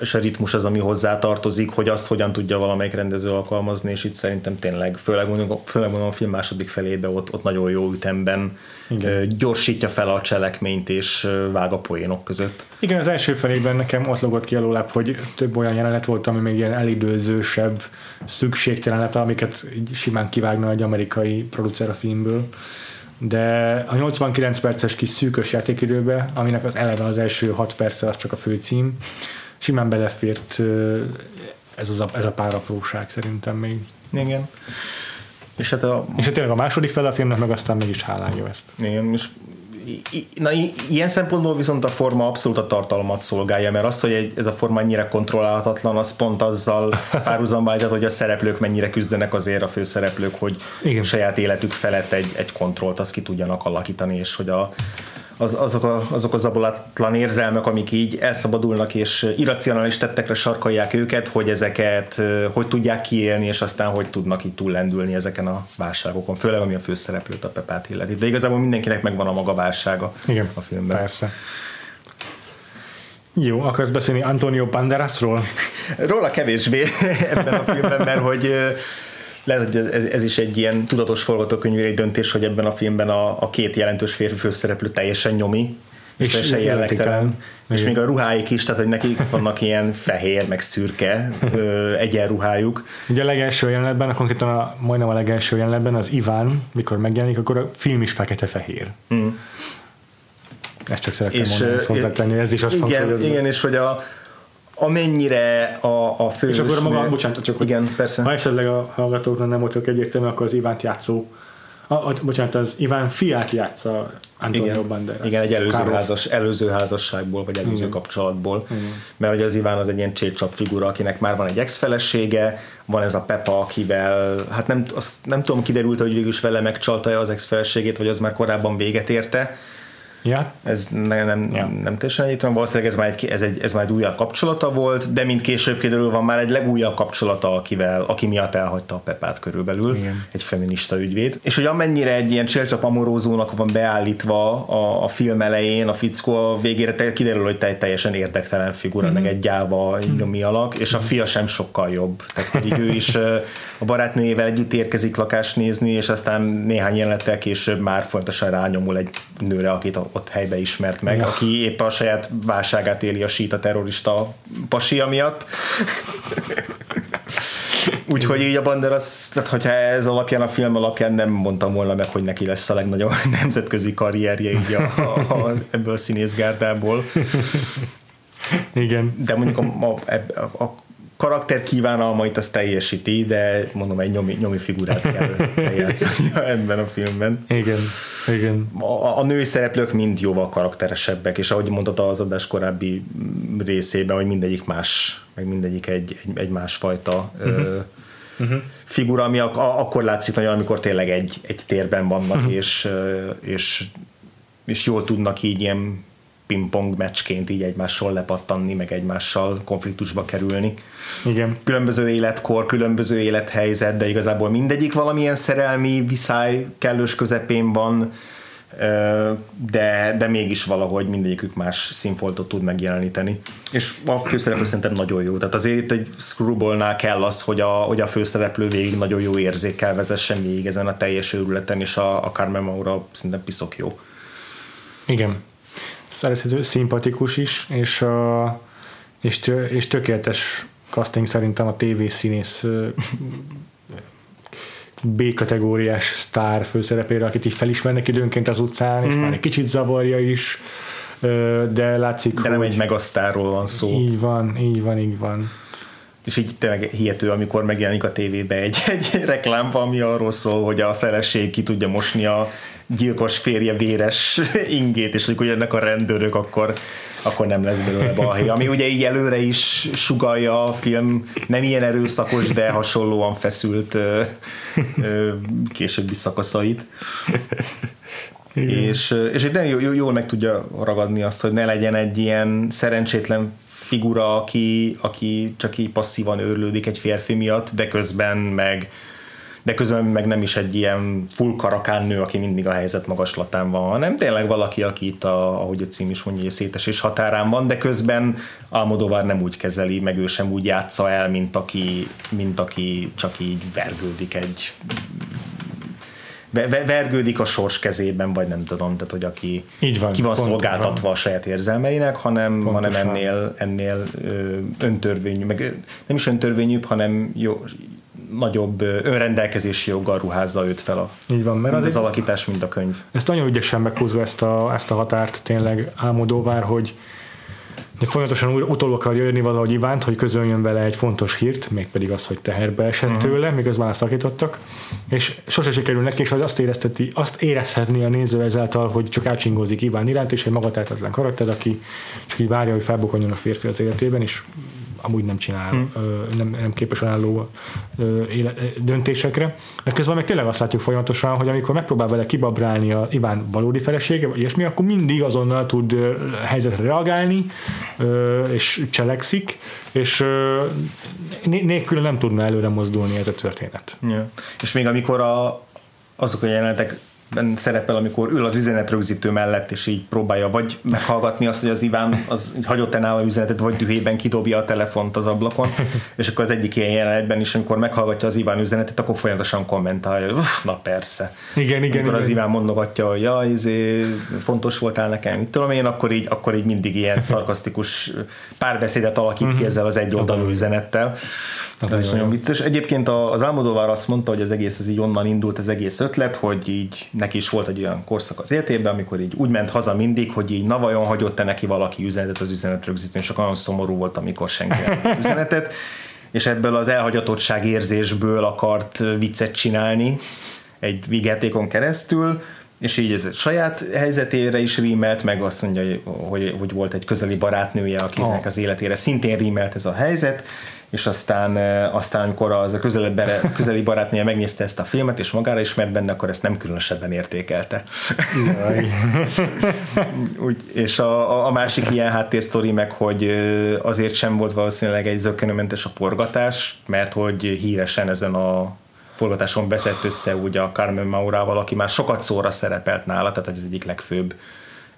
és a ritmus az, ami hozzá tartozik, hogy azt hogyan tudja valamelyik rendező alkalmazni, és itt szerintem tényleg, főleg mondjuk, főleg mondom a film második felébe, ott, ott nagyon jó ütemben Igen. gyorsítja fel a cselekményt, és vág a poénok között.
Igen, az első felében nekem ott logott ki alólább, hogy több olyan jelenet volt, ami még ilyen elidőzősebb, szükségtelen lett, amiket simán kivágna egy amerikai producer a filmből de a 89 perces kis szűkös játékidőbe, aminek az eleve az első 6 perce az csak a főcím, simán belefért ez, az a, ez a pár apróság szerintem még.
Igen. És hát, a,
és hát tényleg a második fel a filmnek meg aztán mégis hálálja ezt.
Igen, és na, ilyen szempontból viszont a forma abszolút a tartalmat szolgálja, mert az, hogy egy, ez a forma ennyire kontrollálhatatlan, az pont azzal párhuzamba állíthat, hogy a szereplők mennyire küzdenek azért a főszereplők, hogy Igen. saját életük felett egy, egy kontrollt azt ki tudjanak alakítani, és hogy a, az, azok, a, azok az abulatlan érzelmek, amik így elszabadulnak és irracionális tettekre sarkalják őket, hogy ezeket hogy tudják kiélni, és aztán hogy tudnak így túllendülni ezeken a válságokon, főleg ami a főszereplőt, a Pepát illeti. De igazából mindenkinek megvan a maga válsága
Igen,
a filmben.
Persze. Jó, akarsz beszélni Antonio Banderasról?
Róla kevésbé ebben a filmben, mert hogy lehet, hogy ez, ez is egy ilyen tudatos forgatókönyvi döntés, hogy ebben a filmben a, a két jelentős férfi főszereplő teljesen nyomi, és, és teljesen jellegtelen. És még a ruháik is, tehát hogy nekik vannak ilyen fehér, meg szürke ö, egyenruhájuk.
Ugye a legelső jelenetben, konkrétan a, majdnem a legelső jelenetben az Iván, mikor megjelenik, akkor a film is fekete-fehér. Mm. Ezt csak szeretném és, mondani, ezt hozzátenni, ez is azt
igen, mondta, hogy az... Igen, és hogy a, amennyire a, a fő.
És akkor maga, bocsánat, csak
igen, persze.
ha esetleg a hallgatóknak nem voltak egyértelmű, akkor az Ivánt játszó a, a, bocsánat, az Iván fiát játsza Antonio igen, Banderas.
Igen, egy előző, házas, előző házasságból, vagy előző igen. kapcsolatból. Igen. Mert hogy az Iván az egy ilyen csécsap figura, akinek már van egy ex-felesége, van ez a Pepa, akivel, hát nem, azt nem tudom, kiderült, hogy végül is vele megcsalta az ex-feleségét, vagy az már korábban véget érte,
Ja.
Ez ne, nem,
Ja.
nem teljesen egyértelmű, valószínűleg ez már, egy, ez, egy, ez már egy újabb kapcsolata volt, de mint később kiderül, van már egy legújabb kapcsolata, akivel, aki miatt elhagyta a Pepát körülbelül,
Igen.
egy feminista ügyvéd. És hogy amennyire egy ilyen csélcsap amorózónak van beállítva a, a film elején, a fickó a végére te, kiderül, hogy te egy teljesen érdektelen figura,
Mhm.
mm-hmm. meg egy gyáva nyomi alak, és a fia sem sokkal jobb. Tehát, hogy ő is a barátnőjével együtt érkezik lakást nézni, és aztán néhány jelenettel később már fontosan rányomul egy nőre, akit ott helybe ismert meg,
Ja.
aki épp a saját válságát éli a síta terrorista pasia miatt. Úgyhogy így a Banderas, tehát hogyha ez alapján, a film alapján nem mondtam volna meg, hogy neki lesz a legnagyobb nemzetközi karrierje így a, a, a, ebből a színészgárdából.
Igen.
De mondjuk a, a, a, a karakter kívánalmait azt teljesíti, de mondom, egy nyomi, nyomi figurát kell, kell játszania ebben a filmben.
Igen. Igen.
A, a női szereplők mind jóval karakteresebbek, és ahogy mondtad az adás korábbi részében, hogy mindegyik más, meg mindegyik egy, egy, egy másfajta uh-huh. ö, uh-huh. figura, ami ak- akkor látszik nagyon, amikor tényleg egy, egy térben vannak, uh-huh. és, és, és jól tudnak így ilyen pingpong meccsként így egymással lepattanni, meg egymással konfliktusba kerülni
Igen.
különböző életkor, különböző élethelyzet, de igazából mindegyik valamilyen szerelmi viszály kellős közepén van, de, de mégis valahogy mindegyikük más színfoltot tud megjeleníteni. És a főszereplő szerintem nagyon jó. Tehát azért itt egy Screwballnál kell az, hogy a, hogy a főszereplő végig nagyon jó érzékkel vezessen végig ezen a teljes őrületen, és a, a Carmen Maura szerintem piszok jó.
Igen. Szerethető, szimpatikus is, és, a, és, és tökéletes casting szerintem a TV színész B-kategóriás sztár főszerepére, akit így felismernek időnként az utcán, és már egy kicsit zavarja is, de látszik,
De nem
hogy
egy megasztárról van szó.
így van, így van, így van.
És így tényleg hihető, amikor megjelenik a tévébe egy, egy reklám, ami arról szól, hogy a feleség ki tudja mosni a gyilkos férje véres ingét, és amikor jönnek a rendőrök, akkor, akkor nem lesz belőle balhé. Ami ugye így előre is sugalja a film, nem ilyen erőszakos, de hasonlóan feszült ö, ö, későbbi szakaszait. És, és egy nagyon jó- jól meg tudja ragadni azt, hogy ne legyen egy ilyen szerencsétlen figura, aki, aki csak így passzívan őrlődik egy férfi miatt, de közben meg de közben meg nem is egy ilyen full karakán nő, aki mindig a helyzet magaslatán van, hanem tényleg valaki, aki itt, a, ahogy a cím is mondja, a szétesés határán van, de közben Almodóvár nem úgy kezeli, meg ő sem úgy játsza el, mint aki, mint aki csak így vergődik egy ve- ve- vergődik a sors kezében, vagy nem tudom, tehát hogy aki
Így van,
ki van szolgáltatva a saját érzelmeinek, hanem, hanem
Pontosan.
ennél, ennél ö, öntörvényű, meg nem is öntörvényűbb, hanem jó, nagyobb önrendelkezési joggal ruházza őt fel a,
Így van, mert
mind
az
az alakítás, mint a könyv.
ezt nagyon ügyesen meghúzva ezt a, ezt a határt tényleg Álmodóvár, hogy de folyamatosan újra utol akarja jönni valahogy Ivánt, hogy közöljön vele egy fontos hírt, mégpedig az, hogy teherbe esett uh-huh. tőle, miközben elszakítottak, és sose sikerül neki, és hogy azt, érezteti, azt érezhetni a néző ezáltal, hogy csak átsingózik Iván iránt, és egy magatartatlan karakter, aki csak így várja, hogy felbukkanjon a férfi az életében, és amúgy nem csinál, hmm. nem, nem képes önálló döntésekre. De közben meg tényleg azt látjuk folyamatosan, hogy amikor megpróbál vele kibabrálni a Iván valódi felesége, vagy ilyesmi, akkor mindig azonnal tud helyzetre reagálni, és cselekszik, és nélkül nem tudna előre mozdulni ez a történet.
Ja. És még amikor a, azok a jelenetek szerepel, amikor ül az üzenetrögzítő mellett, és így próbálja vagy meghallgatni azt, hogy az Iván az hagyott-e nála üzenetet, vagy dühében kidobja a telefont az ablakon, és akkor az egyik ilyen jelenetben is, amikor meghallgatja az Iván üzenetet, akkor folyamatosan kommentálja, "Uff, na persze.
Igen, igen,
Amikor az
igen.
Iván mondogatja, hogy ja, izé, fontos voltál nekem, mit tudom én, akkor így, akkor így mindig ilyen szarkasztikus párbeszédet alakít ki ezzel az egyoldalú üzenettel. Ez is
nagyon
vicces. Egyébként az Álmodóvár azt mondta, hogy az egész az így onnan indult az egész ötlet, hogy így neki is volt egy olyan korszak az életében, amikor így úgy ment haza mindig, hogy így na vajon hagyott-e neki valaki üzenetet az üzenetrögzítőn, akkor nagyon szomorú volt, amikor senki üzenetet, és ebből az elhagyatottság érzésből akart viccet csinálni egy vígjátékon keresztül, és így ez saját helyzetére is rímelt, meg azt mondja, hogy, hogy volt egy közeli barátnője, akinek oh. az életére szintén rímelt ez a helyzet, és aztán, aztán amikor az a közeli, közeli barátnője megnézte ezt a filmet, és magára ismert benne, akkor ezt nem különösebben értékelte. Úgy, és a, a másik ilyen háttérsztori meg, hogy azért sem volt valószínűleg egy zökkenőmentes a forgatás, mert hogy híresen ezen a forgatáson veszett össze ugye a Carmen Maurával, aki már sokat szóra szerepelt nála, tehát ez egyik legfőbb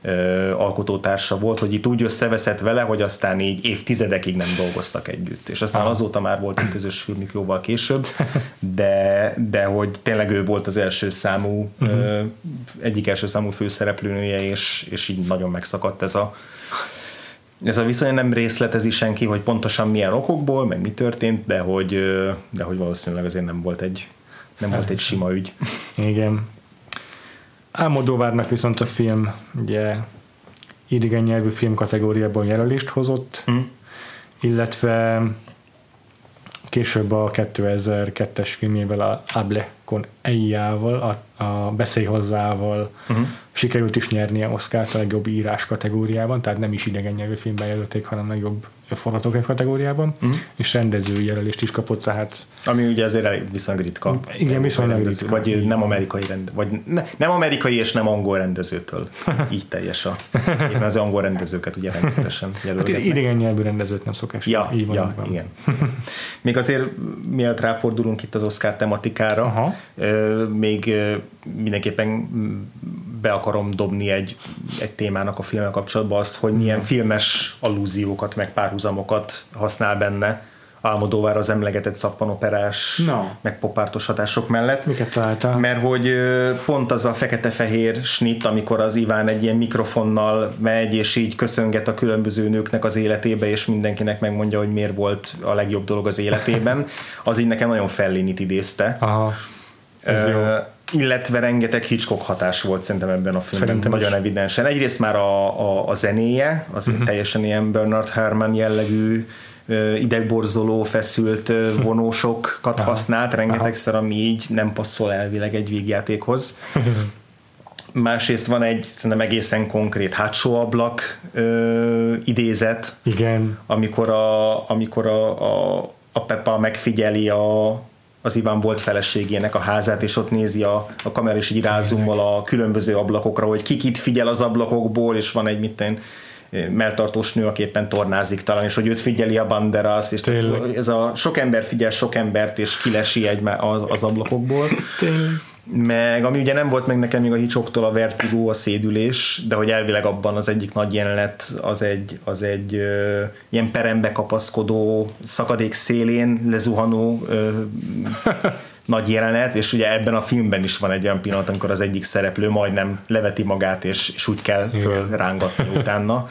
ö, alkotótársa volt, hogy itt úgy összeveszett vele, hogy aztán így évtizedekig nem dolgoztak együtt. És aztán azóta már volt egy közös filmük jóval később, de, de hogy tényleg ő volt az első számú, uh-huh. ö, egyik első számú főszereplőnője, és, és így nagyon megszakadt ez a ez a viszony nem részletezi senki, hogy pontosan milyen okokból, meg mi történt, de hogy, de hogy valószínűleg azért nem volt egy, nem volt egy sima ügy.
Igen. Álmodóvárnak viszont a film ugye idegen nyelvű film kategóriában jelölést hozott, mm. illetve később a 2002-es filmjével a Able con Eijával, a, a Beszélj hozzával uh-huh. sikerült is nyernie Oscar-t a legjobb írás kategóriában, tehát nem is idegen nyelvű filmben jelölték, hanem a legjobb forgatókönyv kategóriában, uh-huh. és rendező jelölést is kapott, tehát...
Ami ugye azért elég viszonylag ritka.
Igen, viszonylag
ritka. Vagy nem amerikai, rend, vagy ne, nem amerikai és nem angol rendezőtől. Így teljes a... Éppen az angol rendezőket ugye rendszeresen jelölgetnek.
Hát idegen nyelvű rendezőt nem szokás.
Ja, így van, ja igen. Még azért mielőtt ráfordulunk itt az Oscar tematikára, Aha. Még mindenképpen be akarom dobni egy, egy témának a filmmel kapcsolatban azt, hogy milyen mm. filmes allúziókat, meg párhuzamokat használ benne Almodóvár az emlegetett szappanoperás, no. meg popártos hatások mellett.
Miket találtál?
Mert hogy pont az a fekete-fehér snit, amikor az Iván egy ilyen mikrofonnal megy, és így köszönget a különböző nőknek az életébe, és mindenkinek megmondja, hogy miért volt a legjobb dolog az életében, az így nekem nagyon fellinit idézte. Aha. Ez jó illetve rengeteg Hitchcock hatás volt szerintem ebben a filmben, szerintem nagyon is. evidensen. Egyrészt már a, a, a zenéje, az uh-huh. teljesen ilyen Bernard Herrmann jellegű idegborzoló, feszült vonósokat Aha. használt rengetegszer, ami így nem passzol elvileg egy vígjátékhoz. Másrészt van egy szerintem egészen konkrét hátsó ablak ö, idézet,
Igen.
amikor a, amikor a, a, a Peppa megfigyeli a, az Iván volt feleségének a házát, és ott nézi a, a kamera, és így rázummal a különböző ablakokra, hogy ki kit figyel az ablakokból, és van egy mitten melltartós nő, aki éppen tornázik talán, és hogy őt figyeli a Banderas, és ez a sok ember figyel sok embert, és kilesi egy az, az ablakokból. Tényleg meg ami ugye nem volt meg nekem még a Hitchcocktól a vertigó, a szédülés, de hogy elvileg abban az egyik nagy jelenet az egy, az egy ö, ilyen perembe kapaszkodó, szakadék szélén lezuhanó ö, nagy jelenet, és ugye ebben a filmben is van egy olyan pillanat, amikor az egyik szereplő majdnem leveti magát, és, és úgy kell fölrángatni utána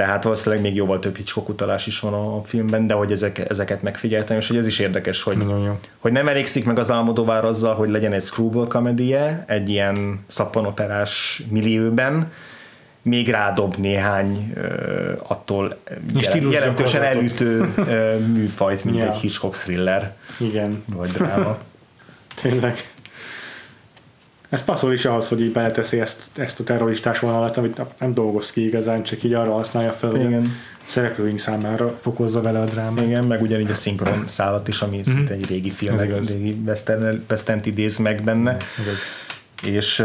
tehát valószínűleg még jóval több Hitchcock utalás is van a filmben, de hogy ezek, ezeket megfigyeltem, és hogy ez is érdekes, hogy, hogy nem elégszik meg az Almodóvár azzal, hogy legyen egy screwball komedie, egy ilyen szappanoperás millióben, még rádob néhány uh, attól jel- jelentősen elütő uh, műfajt, mint ja. egy Hitchcock thriller.
Igen.
Vagy dráma.
Tényleg. Ez passzol is ahhoz, hogy így beleteszi ezt, ezt a terroristás vonalat, amit nem dolgoz ki igazán, csak így arra használja fel, hogy Igen. szereplőink számára fokozza vele a drámát.
Igen, meg ugyanígy a szinkron szállat is, ami mm-hmm. egy régi film, egy régi western, western idéz meg benne. Igen. És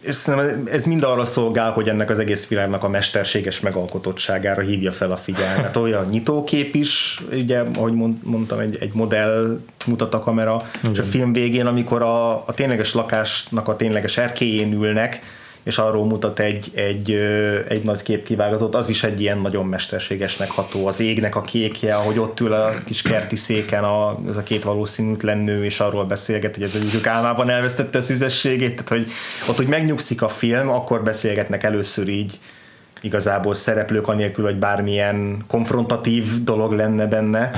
és szerintem ez mind arra szolgál, hogy ennek az egész világnak a mesterséges megalkotottságára hívja fel a figyelmet. Olyan nyitókép is, ugye, ahogy mondtam, egy, egy modell mutat a kamera, Igen. és a film végén, amikor a, a tényleges lakásnak a tényleges erkéjén ülnek, és arról mutat egy, egy, egy nagy képkivágatot, az is egy ilyen nagyon mesterségesnek ható. Az égnek a kékje, ahogy ott ül a kis kerti széken a, ez a két valószínűtlen nő, és arról beszélget, hogy ez egyik álmában elvesztette a szüzességét, tehát hogy ott, hogy megnyugszik a film, akkor beszélgetnek először így igazából szereplők anélkül, hogy bármilyen konfrontatív dolog lenne benne,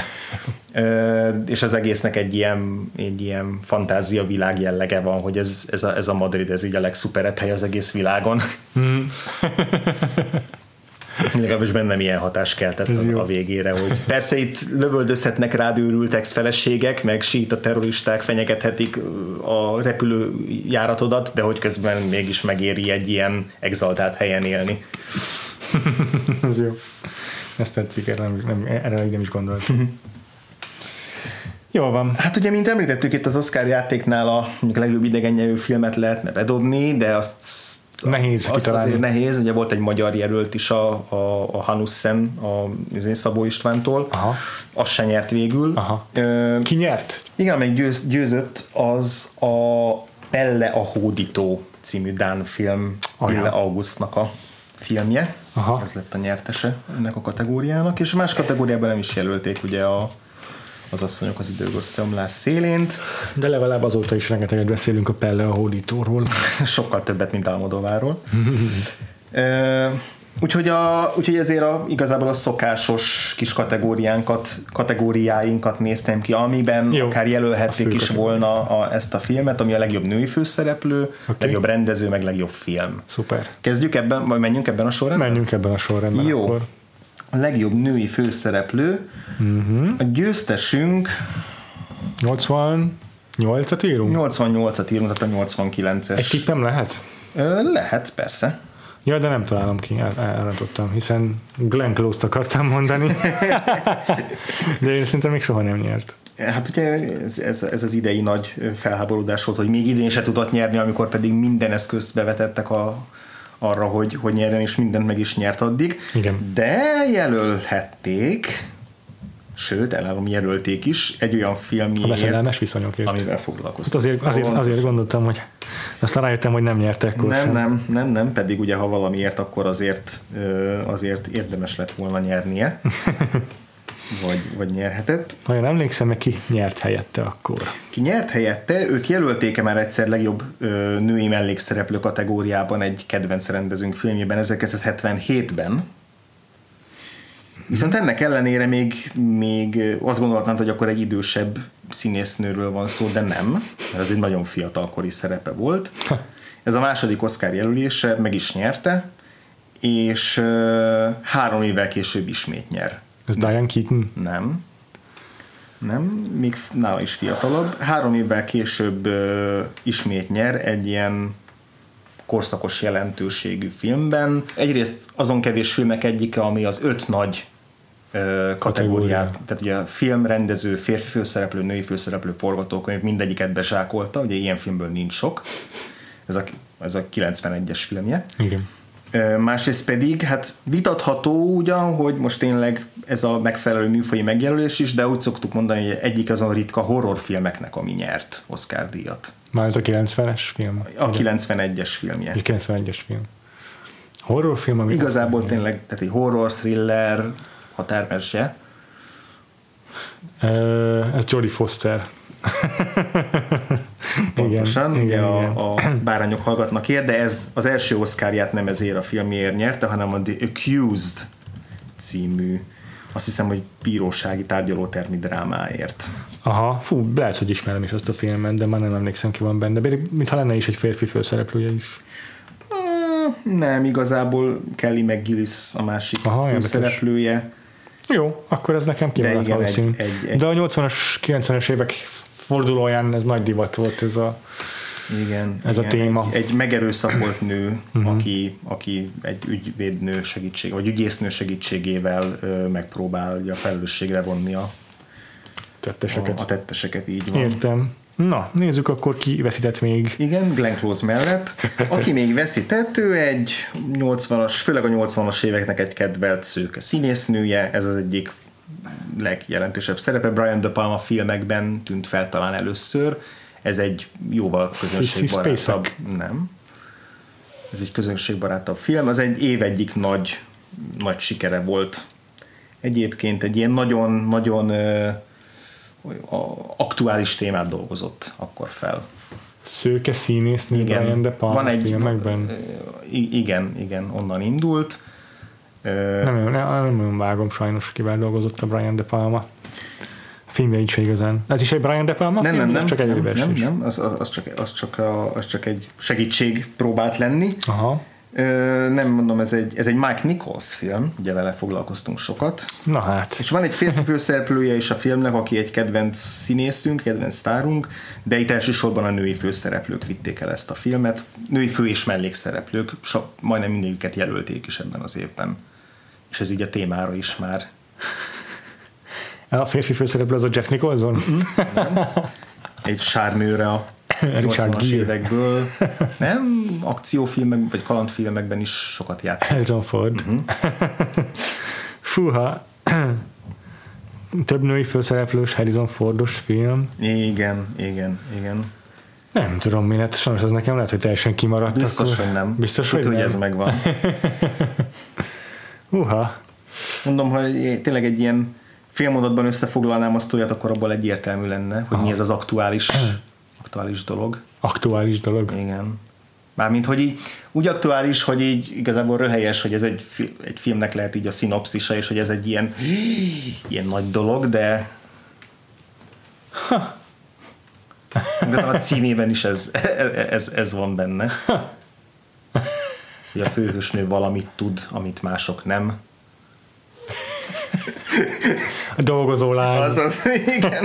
és az egésznek egy ilyen, egy ilyen fantázia világ jellege van, hogy ez, ez, a, ez a Madrid, ez így a legszuperebb hely az egész világon. Hmm. Legalábbis bennem ilyen hatás keltett
Ez
a,
jó.
a végére, hogy persze itt lövöldözhetnek rád őrült ex-feleségek, meg a terroristák fenyegethetik a repülőjáratodat, de hogy közben mégis megéri egy ilyen exaltált helyen élni.
Ez jó. Ezt tetszik, erre, nem, nem, erre nem is gondoltam. Jól van.
Hát ugye, mint említettük itt az Oscar játéknál a legjobb idegennyelvű filmet lehetne bedobni, de azt
Nehéz
azt
kitalálni.
azért nehéz, ugye volt egy magyar jelölt is a, a, a Hanussen, a Szabó Istvántól,
Aha.
az se nyert végül.
Aha.
Ö,
Ki nyert?
igen, amelyik győz, győzött, az a Pelle a hódító című Dán film,
Ajá.
Pille Augustnak a filmje.
Aha.
Ez lett a nyertese ennek a kategóriának, és más kategóriában nem is jelölték ugye a, az asszonyok az időgösszömlás szélént.
De legalább azóta is rengeteget beszélünk a Pelle a hódítóról.
sokkal többet, mint Almodováról. Ö, úgyhogy, a, úgyhogy ezért a, igazából a szokásos kis kategóriánkat, kategóriáinkat néztem ki, amiben
Jó.
Akár jelölhették is volna a, ezt a filmet, ami a legjobb női főszereplő, okay. legjobb rendező, meg legjobb film.
Szuper.
Kezdjük ebben, vagy menjünk ebben a sorrendben?
Menjünk ebben a sorrendben
Jó.
akkor.
A legjobb női főszereplő. Uh-huh. A győztesünk
88-at írunk?
88-at írunk, tehát a 89-es.
Egy tipp nem lehet?
Ö, lehet, persze.
Ja, de nem találom ki, el, elrontottam, hiszen Glenn Close-t akartam mondani. de én szerintem még soha nem nyert.
Hát ugye ez, ez, ez az idei nagy felháborodás volt, hogy még idén se tudott nyerni, amikor pedig minden eszközt bevetettek a, arra, hogy, hogy nyerjen, és mindent meg is nyert addig.
Igen.
De jelölhették, sőt, elárulom, jelölték is egy olyan
A
filmjéért,
veszedelmes viszonyokért.
amivel
Hát
foglalkoztak.
azért, azért, azért gondoltam, hogy aztán rájöttem, hogy nem nyertek
Nem,
sem.
nem, nem, nem, pedig ugye ha valamiért, akkor azért, azért érdemes lett volna nyernie. Vagy, vagy nyerhetett.
Nagyon emlékszem, ki nyert helyette akkor.
Ki nyert helyette, őt jelölték már egyszer legjobb ö, női mellékszereplő kategóriában egy kedvenc rendezőnk filmjében 1977-ben. Viszont ennek ellenére még, még azt gondoltam, hogy akkor egy idősebb színésznőről van szó, de nem, mert ez egy nagyon fiatalkori szerepe volt. Ez a második Oscar jelölése, meg is nyerte, és három évvel később ismét nyer.
Ez Diane Keaton.
Nem. Nem, még nála is fiatalabb. Három évvel később ö, ismét nyer egy ilyen korszakos jelentőségű filmben. Egyrészt azon kevés filmek egyike, ami az öt nagy ö, kategóriát, tehát ugye a film, rendező, férfi főszereplő, női főszereplő, forgatókönyv, mindegyiket bezsákolta, ugye ilyen filmből nincs sok. Ez a, ez a 91-es filmje.
Igen.
Másrészt pedig, hát vitatható ugyan, hogy most tényleg ez a megfelelő műfaji megjelölés is, de úgy szoktuk mondani, hogy egyik azon ritka horrorfilmeknek, ami nyert Oscar díjat.
Már a 90-es film.
A 91-es filmje.
Egy 91-es film. Horrorfilm, ami...
Igazából tényleg, tehát egy horror, thriller, határmese.
Ö, ez Jodie Foster.
Pontosan,
igen,
ugye
igen,
a, a bárányok hallgatnak ér, de ez az első Oscarját nem ezért a filmjéért nyerte, hanem a The Accused című, azt hiszem, hogy bírósági tárgyalótermi drámáért.
Aha, fú, lehet, hogy ismerem is azt a filmet, de már nem emlékszem ki van benne. De mintha lenne is egy férfi főszereplője is.
Hmm, Nem, igazából Kelly McGillis a másik
Aha,
főszereplője.
Jó, akkor ez nekem kimaradt valószínű.
egy- egy- egy-
De a 80-as, 90-es évek fordulóján ez nagy divat volt ez a...
Igen,
Ez a
igen,
téma. Mhm.
Egy, egy megerőszakolt nő, aki, aki egy ügyvédnő segítség, vagy ügyésznő segítségével ö, megpróbálja felelősségre vonni a, a,
tetteseket.
a tetteseket, így van.
Értem. Na, nézzük akkor ki veszített még.
Igen, Glenn Close mellett. Aki még veszített, ő egy 80-as, főleg a 80-as éveknek egy kedvelt szőke színésznője, ez az egyik legjelentősebb szerepe. Brian De Palma filmekben tűnt fel talán először. Ez egy jóval közönségbarátabb. Nem. Ez egy közönségbarátabb film. Az egy év egyik nagy, nagy sikere volt. Egyébként egy ilyen nagyon-nagyon aktuális témát dolgozott akkor fel.
Szőke színésznő Brian De Palma
van egy,
filmekben.
Igen, igen, onnan indult.
Nem, nem, nem nagyon vágom sajnos, kivel dolgozott a Brian De Palma. A filmje is igazán. Ez is egy Brian De Palma
nem,
film?
nem, nem,
csak egy
nem, nem, nem, az, az, csak, az, csak a, az csak egy segítség próbált lenni.
Aha.
Ö, nem mondom, ez egy, ez egy Mike Nichols film, ugye vele foglalkoztunk sokat.
Na hát.
És van egy férfi főszereplője is a filmnek, aki egy kedvenc színészünk, kedvenc sztárunk, de itt elsősorban a női főszereplők vitték el ezt a filmet. Női fő- és mellékszereplők, so, majdnem mindegyiket jelölték is ebben az évben. És ez így a témára is már.
A férfi főszereplő az a Jack Nicholson?
Egy sármőre a
Richard
80-as
Gere.
évekből. Nem, akciófilmek vagy kalandfilmekben is sokat játszik.
Harrison Ford.
Mhm.
Fúha. Több női főszereplős Harrison Fordos film.
Igen, igen, igen.
Nem tudom mi lett, sajnos az nekem lehet, hogy teljesen kimaradt.
Biztos,
akkor.
hogy nem.
Biztos, hogy
Tudod,
nem.
hogy ez megvan.
Uha.
Mondom, hogy tényleg egy ilyen félmondatban összefoglalnám a sztoriát, akkor abból egyértelmű lenne, hogy mi ez az aktuális, aktuális dolog.
Aktuális dolog.
Igen. Mármint, hogy így, úgy aktuális, hogy így igazából röhelyes, hogy ez egy, egy filmnek lehet így a szinopszisa, és hogy ez egy ilyen, ilyen nagy dolog, de de a címében is ez, ez, ez van benne. Hogy a főhősnő valamit tud, amit mások nem.
A dolgozó lány.
Az az, igen.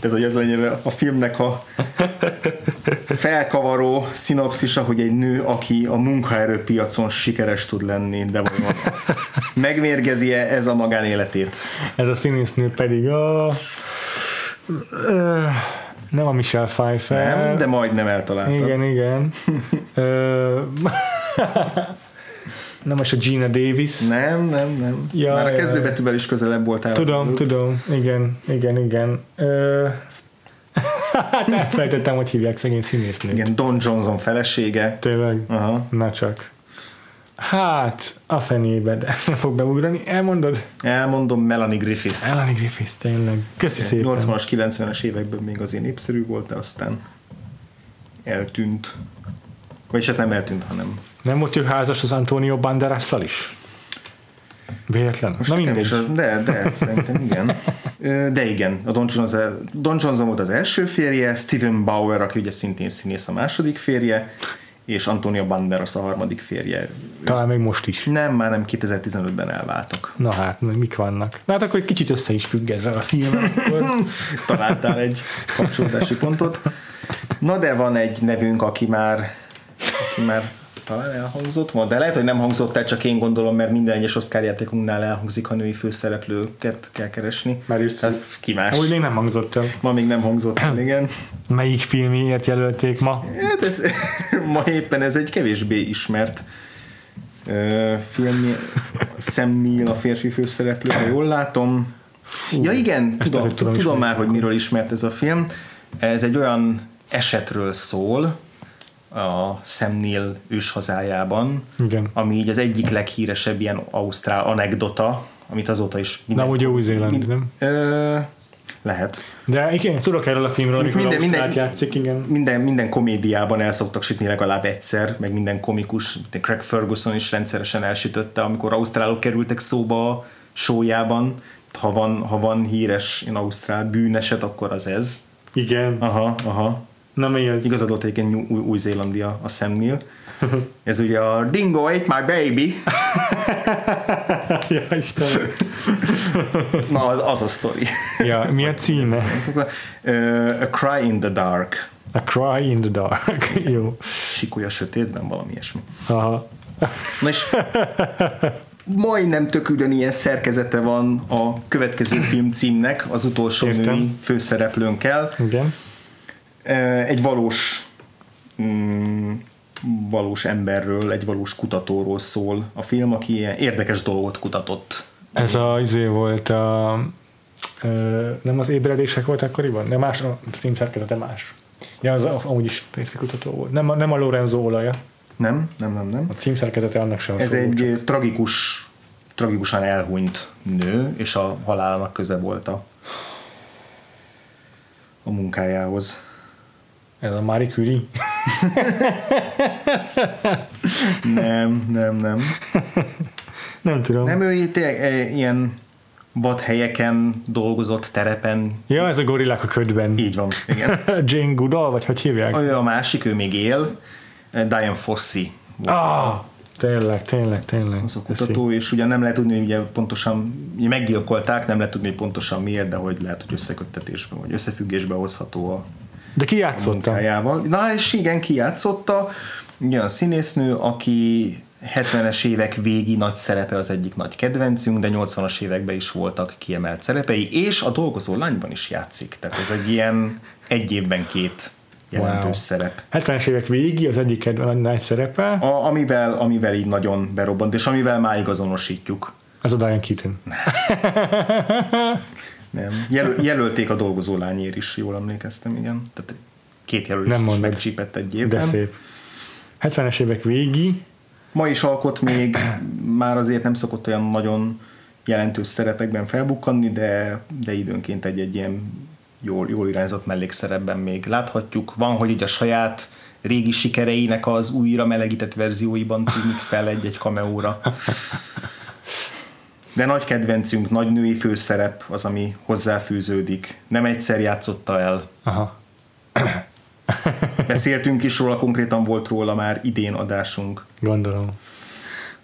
Tehát, hogy ez annyira a filmnek a felkavaró szinopszisa, hogy egy nő, aki a munkaerőpiacon sikeres tud lenni, de vajon megmérgezi -e ez a magánéletét?
Ez a színésznő pedig a... Nem a Michelle Pfeiffer.
Nem, de majdnem eltaláltad.
Igen, igen. Nem most a Gina Davis.
Nem, nem, nem.
Ja,
Már a kezdőbetűvel is közelebb voltál.
Tudom, tudom, igen, igen, igen. Ö, Hát elfelejtettem, hogy hívják szegény színésznőt.
Igen, Don Johnson felesége.
Tényleg?
Aha.
Na csak. Hát, a fenébe, de nem fog beugrani. Elmondod?
Elmondom, Melanie Griffith.
Elani Griffith, tényleg. Köszi szépen.
80-as, 90-es években még azért népszerű volt, de aztán eltűnt. Vagyis hát nem eltűnt, hanem
Nem volt ő házas az Antonio Banderasszal is? Véletlen?
Most
Na mindegy.
az, de, de, szerintem igen. De igen, a Don Johnson, Don Johnson volt az első férje, Steven Bauer, aki ugye szintén színész a második férje, és Antonio Banderas a harmadik férje.
Talán még most is.
Nem, már nem 2015-ben elváltak.
Na hát, mik vannak? Na hát akkor egy kicsit össze is függ ezzel a filmmel.
Találtál egy kapcsolódási pontot. Na de van egy nevünk, aki már, aki már talán elhangzott ma, de lehet, hogy nem hangzott el, csak én gondolom, mert minden egyes Oscar játékunknál elhangzik, ha női főszereplőket kell keresni.
Már is
Hát ki más?
Úgy még nem hangzott el.
Ma még nem hangzott el, igen.
Melyik filmiért jelölték ma?
Hát ez, ma éppen ez egy kevésbé ismert ö, film. Sam Neill a férfi főszereplő, ha jól látom. Ja igen, tudom,
tudom
tudom, már, hogy miről ismert ez a film. Ez egy olyan esetről szól a Neill őshazájában,
Igen.
ami így az egyik leghíresebb ilyen ausztrál anekdota, amit azóta is
Na, ugye Új-Zéland, nem?
Ö, lehet.
De igen, tudok erről a filmről, amikor
Minden-
minden,
minden-
minden, játszik, igen.
minden, minden komédiában el szoktak sütni legalább egyszer, meg minden komikus, Craig Ferguson is rendszeresen elsütötte, amikor ausztrálok kerültek szóba a showjában. Ha van, ha van híres ilyen ausztrál bűneset, akkor az ez.
Igen.
Aha, aha.
Na mi ez?
Igazad volt egyébként New- Új- Új-Zélandia a Sam Neill. Ez ugye a Dingo ate my baby.
ja, Istenem.
Na, az- a sztori.
Ja, mi a címe?
A Cry in the Dark.
A Cry in the Dark. Jó.
Sikuly a sötétben, valami ilyesmi.
Aha.
Na és majdnem tök ugyanilyen szerkezete van a következő film címnek, az utolsó
Értem.
női főszereplőnkkel.
Igen.
Egy valós mm, valós emberről, egy valós kutatóról szól a film, aki ilyen érdekes dolgot kutatott.
Ez a izé volt a ö, nem az ébredések volt akkoriban? De más, a cím szerkezete más. Ja, az amúgy is férfi kutató volt. Nem, a- nem a Lorenzo olaja.
Nem, nem, nem, nem.
A cím szerkezete annak sem.
Ez egy
csak-
tragikus, tragikusan elhunyt nő, és a halálának köze volt a, a munkájához.
Ez a Marie Curie.
Nem, nem, nem.
Nem tudom.
Nem, ő tényleg e, ilyen vadhelyeken dolgozott terepen.
Ja, ez a gorillák a ködben.
Így van, igen.
Jane Goodall, vagy hogy hívják?
Ő a másik, ő még él, Diane Fossey
Ah, tényleg, tényleg, tényleg.
az a kutató, és ugye nem lehet tudni, hogy ugye pontosan, ugye meggyilkolták, nem lehet tudni, hogy pontosan miért, de hogy lehet, hogy összeköttetésben, vagy összefüggésbe hozható a
De ki játszotta?
munkájával. Na és igen, kijátszotta, ugye a színésznő, aki 70-es évek végi nagy szerepe az egyik nagy kedvencünk, de 80-as években is voltak kiemelt szerepei, és a dolgozó lányban is játszik. Tehát ez egy ilyen egy évben két jelentős
Wow.
szerep.
70-es évek végi, az egyik kedvenc nagy szerepe,
A, amivel, amivel így nagyon berobbant, és amivel máig azonosítjuk.
az a Diane Keaton.
Nem. Jelöl, jelölték a dolgozó lányért is, jól emlékeztem, igen. Tehát két jelölés
Nem
is megcsípett egy
De
évben.
szép. 70-es évek végi,
Ma is alkot még, már azért nem szokott olyan nagyon jelentős szerepekben felbukkanni, de, de időnként egy-egy ilyen jól, jól irányzott mellékszerepben még láthatjuk. Van, hogy ugye a saját régi sikereinek az újra melegített verzióiban tűnik fel egy-egy kameóra. De nagy kedvencünk, nagy női főszerep az, ami hozzáfűződik. Nem egyszer játszotta el.
aha,
Beszéltünk is róla, konkrétan volt róla már idén adásunk.
gondolom.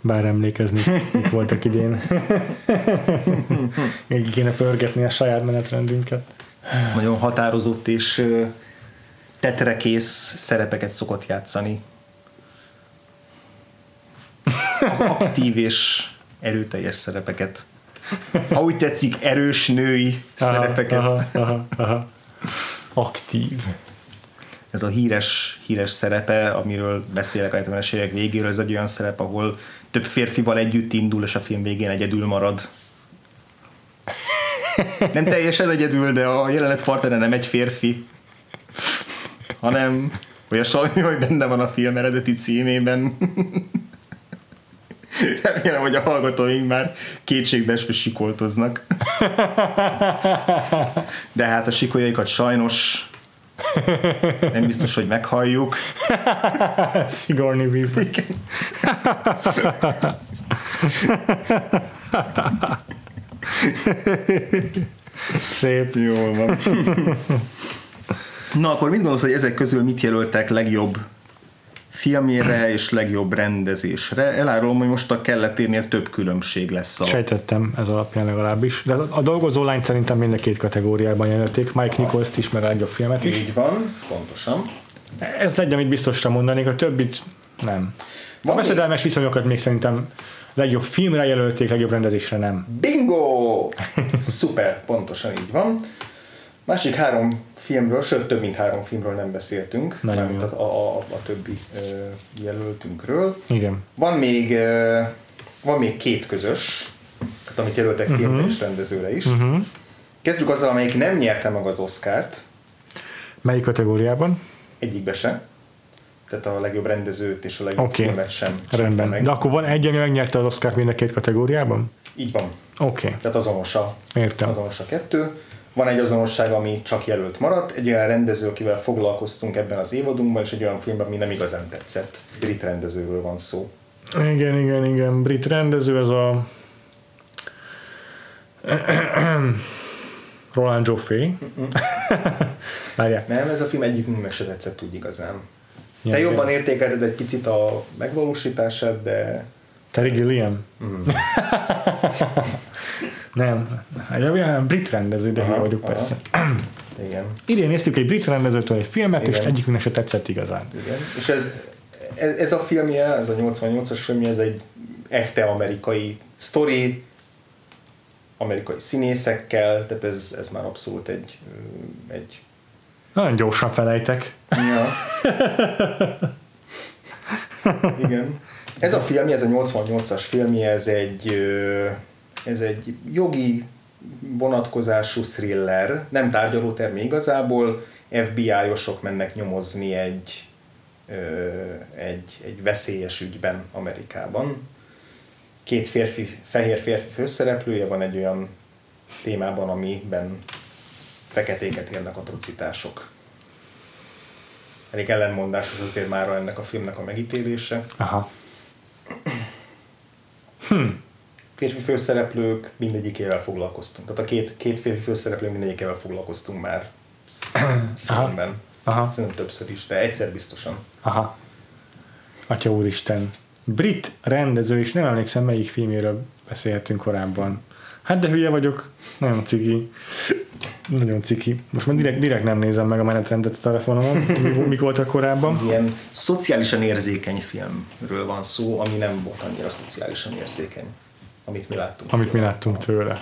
Bár emlékezni, voltak idén. Még kéne pörgetni a saját menetrendünket.
nagyon határozott és tetrekész szerepeket szokott játszani. Aktív és erőteljes szerepeket. Ha úgy tetszik, erős női szerepeket.
Aha, aha, aha. Aktív.
Ez a híres, híres szerepe, amiről beszélek a 70-es évek végéről, ez egy olyan szerep, ahol több férfival együtt indul, és a film végén egyedül marad. Nem teljesen egyedül, de a jelenet partnere nem egy férfi, hanem olyasmi, hogy benne van a film eredeti címében. Remélem, hogy a hallgatóink már kétségbeesve sikoltoznak. De hát a sikolyaikat sajnos nem biztos, hogy meghalljuk.
Sigourney Weaver. Szép.
Jól van. Na, akkor mit gondolsz, hogy ezek közül mit jelöltek legjobb filmére és legjobb rendezésre? Elárulom, hogy most a kelletérnél több különbség lesz a...
Sejtettem ez alapján legalábbis. De a dolgozó lány szerintem mind a két kategóriában jelölték. Mike Nichols-t is, meg a legjobb filmet is.
Így van, pontosan.
Ez egy, amit biztosra mondanék, a többit nem. A
Van
veszedelmes viszonyokat még szerintem legjobb filmre jelölték, legjobb rendezésre nem.
Bingo! Szuper, pontosan így van. Másik három filmről, sőt több mint három filmről nem beszéltünk,
Nagyon
mármint a, a, a, többi ö, jelöltünkről.
Igen.
Van még, ö, van még két közös, tehát amit jelöltek
Mhm.
filmre és rendezőre is. Uh-huh. Kezdjük azzal, amelyik nem nyerte meg az Oscárt,
Melyik kategóriában?
egyikbe se. Tehát a legjobb rendezőt és a legjobb okay. filmet sem
Rendben.
meg.
De akkor van egy, ami megnyerte az Oscar mind a két kategóriában?
Így van.
Oké, okay.
Tehát azonos a,
értem.
azonos a kettő. Van egy azonosság, ami csak jelölt maradt, egy olyan rendező, akivel foglalkoztunk ebben az évadunkban, és egy olyan filmben, ami nem igazán tetszett. Brit rendezőről van szó.
Igen, igen, igen. Brit rendező, ez a Roland Joffé. Várják.
Nem, ez a film egyikünknek se tetszett úgy igazán.
Ja,
Te
igen.
jobban értékelted egy picit a megvalósítását, de
Terry Gilliam?
Mm.
nem. Hát, olyan brit rendező, de
Aha,
vagyok
aha.
persze.
igen.
Idén néztük egy brit rendezőtől egy filmet, és
Igen.
egyikünknek se tetszett igazán.
Igen. És ez, ez, ez a filmje, ez a 88-as filmje, ez egy echte amerikai sztori, amerikai színészekkel, tehát ez, ez már abszolút egy, egy
Nagyon gyorsan felejtek.
Ja. Igen. Ez a filmje, ez a 88-as filmje, ez egy, ez egy jogi vonatkozású thriller, nem tárgyalótermi igazából, FBI-osok mennek nyomozni egy, egy, egy veszélyes ügyben Amerikában. Két férfi, fehér férfi főszereplője van egy olyan témában, amiben feketéket érnek atrocitások. Elég ellenmondásos azért már ennek a filmnek a megítélése.
Aha.
Férfi főszereplők mindegyikével foglalkoztunk. Tehát a két, két férfi főszereplő mindegyikével foglalkoztunk már filmben.
Aha.
Szerintem többször is, de egyszer biztosan.
Aha. Atya úristen. Brit rendező, és nem emlékszem melyik filméről beszélhetünk korábban. Hát de hülye vagyok, nagyon ciki. Nagyon ciki. Most már direkt, direkt nem nézem meg a menetrendet a telefonomon, mi, mik voltak korábban.
Ilyen szociálisan érzékeny filmről van szó, ami nem volt annyira szociálisan érzékeny, amit mi láttunk.
Amit mi láttunk tőle.